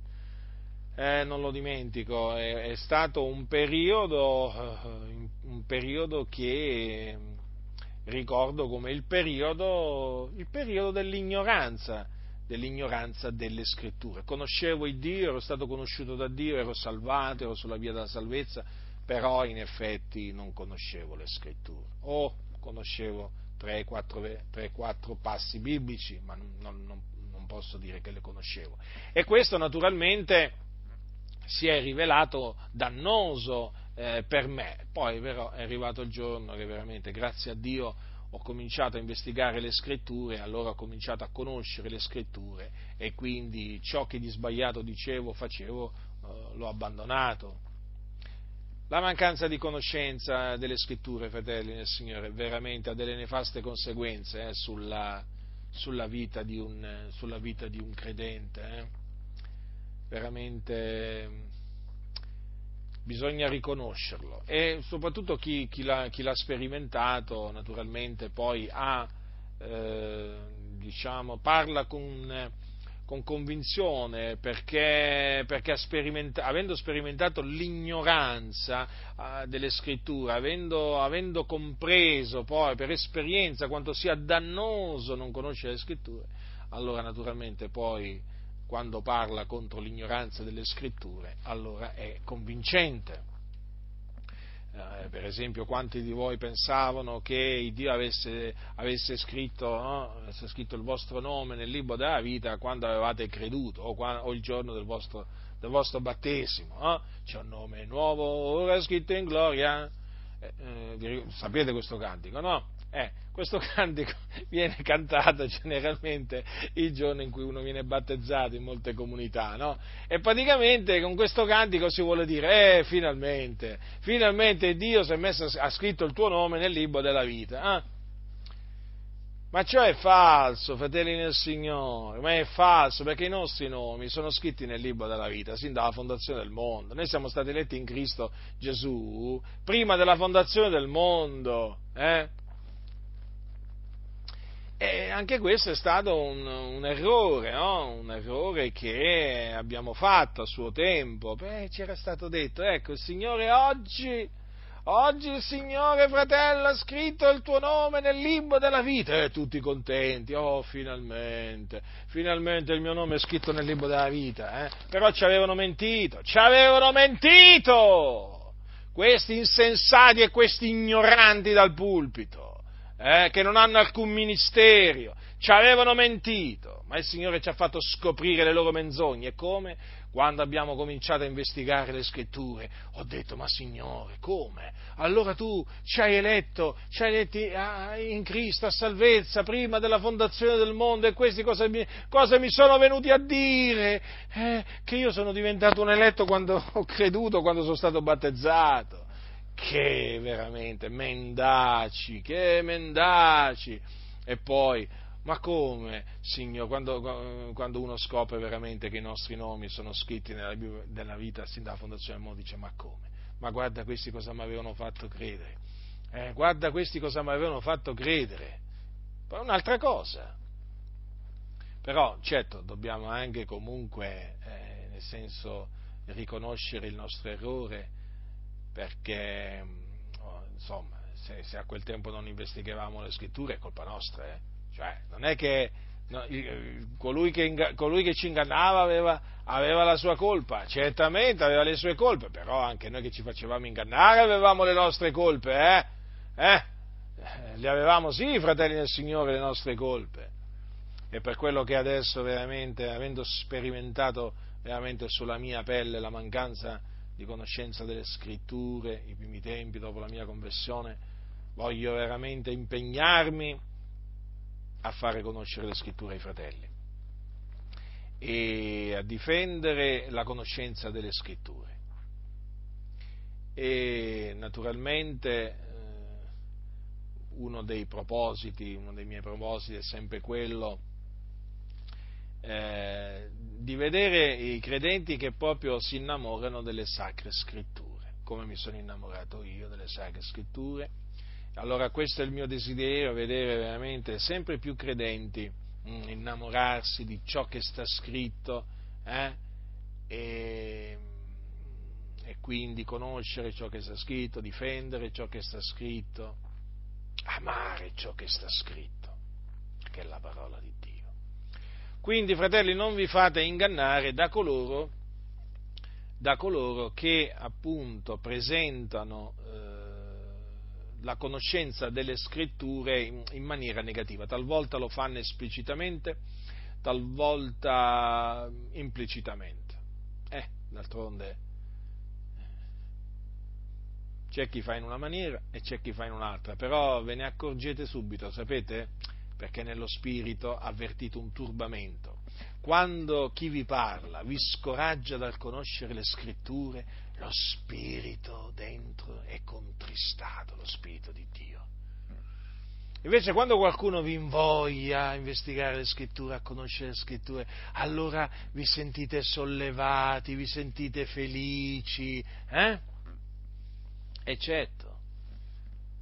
eh, non lo dimentico, è, è stato un periodo, uh, un periodo che ricordo come il periodo, il periodo dell'ignoranza, dell'ignoranza delle scritture. Conoscevo il Dio, ero stato conosciuto da Dio, ero salvato, ero sulla via della salvezza, però in effetti non conoscevo le scritture, o conoscevo 3-4 passi biblici, ma non, non, non posso dire che le conoscevo. E questo naturalmente si è rivelato dannoso eh, per me. Poi però è arrivato il giorno che veramente, grazie a Dio, ho cominciato a investigare le scritture, allora ho cominciato a conoscere le scritture e quindi ciò che di sbagliato dicevo, facevo, eh, l'ho abbandonato. La mancanza di conoscenza delle scritture, fratelli nel Signore, veramente ha delle nefaste conseguenze eh, sulla, sulla, vita un, sulla, vita di un, credente. Eh. Veramente bisogna riconoscerlo e soprattutto chi, chi, l'ha, chi l'ha, sperimentato naturalmente poi ha, eh, diciamo, parla con, con convinzione perché, perché sperimenta, avendo sperimentato l'ignoranza uh, delle scritture, avendo, avendo compreso poi per esperienza quanto sia dannoso non conoscere le scritture, allora naturalmente poi quando parla contro l'ignoranza delle scritture, allora è convincente. Eh, per esempio, quanti di voi pensavano che Dio avesse, avesse, scritto, no? avesse, scritto, il vostro nome nel libro della vita quando avevate creduto o, quando, o il giorno del vostro, del vostro battesimo? No? C'è un nome nuovo, ora scritto in gloria. Eh, eh, sapete questo cantico, no? Eh, questo cantico viene cantato generalmente il giorno in cui uno viene battezzato in molte comunità, no? E praticamente con questo cantico si vuole dire, eh, finalmente, finalmente Dio messo, ha scritto il tuo nome nel libro della vita. Eh? Ma ciò è falso, fratelli nel Signore, ma è falso perché i nostri nomi sono scritti nel libro della vita sin dalla fondazione del mondo. Noi siamo stati eletti in Cristo Gesù prima della fondazione del mondo. Eh? E anche questo è stato un, un errore, no? un errore che abbiamo fatto a suo tempo. Beh, c'era stato detto, ecco, il Signore oggi, oggi il Signore fratello ha scritto il tuo nome nel libro della vita e tutti contenti, oh finalmente, finalmente il mio nome è scritto nel libro della vita, eh? però ci avevano mentito, ci avevano mentito! Questi insensati e questi ignoranti dal pulpito eh, che non hanno alcun ministero, ci avevano mentito, ma il Signore ci ha fatto scoprire le loro menzogne. Come? Quando abbiamo cominciato a investigare le scritture, ho detto, ma Signore, come? Allora tu ci hai eletto, ci hai eletti ah, in Cristo a salvezza prima della fondazione del mondo e questi cosa mi, cosa mi sono venuti a dire? Eh, che io sono diventato un eletto quando ho creduto, quando sono stato battezzato che veramente mendaci, che mendaci. E poi, ma come, Signore, quando, quando, uno scopre veramente che i nostri nomi sono scritti nella, nella vita sin dalla fondazione del mondo, dice ma come? Ma guarda questi cosa mi avevano fatto credere. Eh, guarda questi cosa mi avevano fatto credere. Poi un'altra cosa. Però, certo, dobbiamo anche comunque, eh, nel senso, riconoscere il nostro errore perché oh, insomma, se, se, a quel tempo non investigavamo le scritture è colpa nostra, eh? cioè, non è che no, colui, che colui, che ci ingannava aveva, aveva, la sua colpa, certamente aveva le sue colpe, però anche noi che ci facevamo ingannare avevamo le nostre colpe, eh? eh? Le avevamo sì, fratelli del Signore, le nostre colpe. E per quello che adesso veramente, avendo sperimentato veramente sulla mia pelle la mancanza di conoscenza delle scritture, i primi tempi dopo la mia conversione, voglio veramente impegnarmi a fare conoscere le scritture ai fratelli e a difendere la conoscenza delle scritture. E naturalmente eh, uno dei propositi, uno dei miei propositi è sempre quello eh, di vedere i credenti che proprio si innamorano delle sacre scritture, come mi sono innamorato io delle sacre scritture. Allora questo è il mio desiderio, vedere veramente sempre più credenti mh, mm, innamorarsi di ciò che sta scritto eh? e, e quindi conoscere ciò che sta scritto, difendere ciò che sta scritto, amare ciò che sta scritto, che è la parola di Dio. Quindi, fratelli, non vi fate ingannare da coloro, da coloro che appunto presentano eh, la conoscenza delle scritture in, in maniera negativa, talvolta lo fanno esplicitamente, talvolta implicitamente. Eh, d'altronde c'è chi fa in una maniera e c'è chi fa in un'altra, però ve ne accorgete subito, sapete? Perché nello spirito avvertite un turbamento. Quando chi vi parla vi scoraggia dal conoscere le scritture, lo spirito dentro è contristato, lo spirito di Dio. Invece quando qualcuno vi invoglia a investigare le scritture, a conoscere le scritture, allora vi sentite sollevati, vi sentite felici, eh? E certo,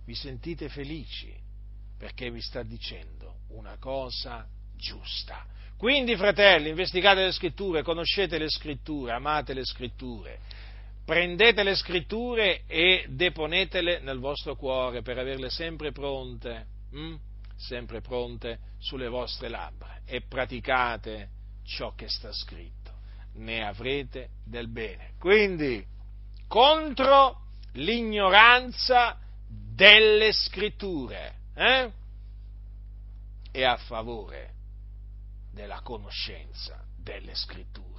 vi sentite felici perché vi sta dicendo una cosa giusta. Quindi, fratelli, investigate le scritture, conoscete le scritture, amate le scritture, prendete le scritture e deponetele nel vostro cuore per averle sempre pronte hm? sempre pronte sulle vostre labbra e praticate ciò che sta scritto, ne avrete del bene. Quindi, contro l'ignoranza delle scritture eh? e a favore della conoscenza delle scritture.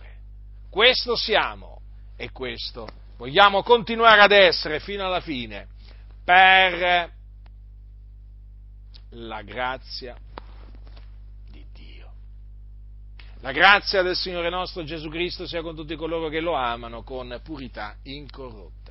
Questo siamo e questo vogliamo continuare ad essere fino alla fine per la grazia di Dio. La grazia del Signore nostro Gesù Cristo sia con tutti coloro che lo amano con purità incorrotta.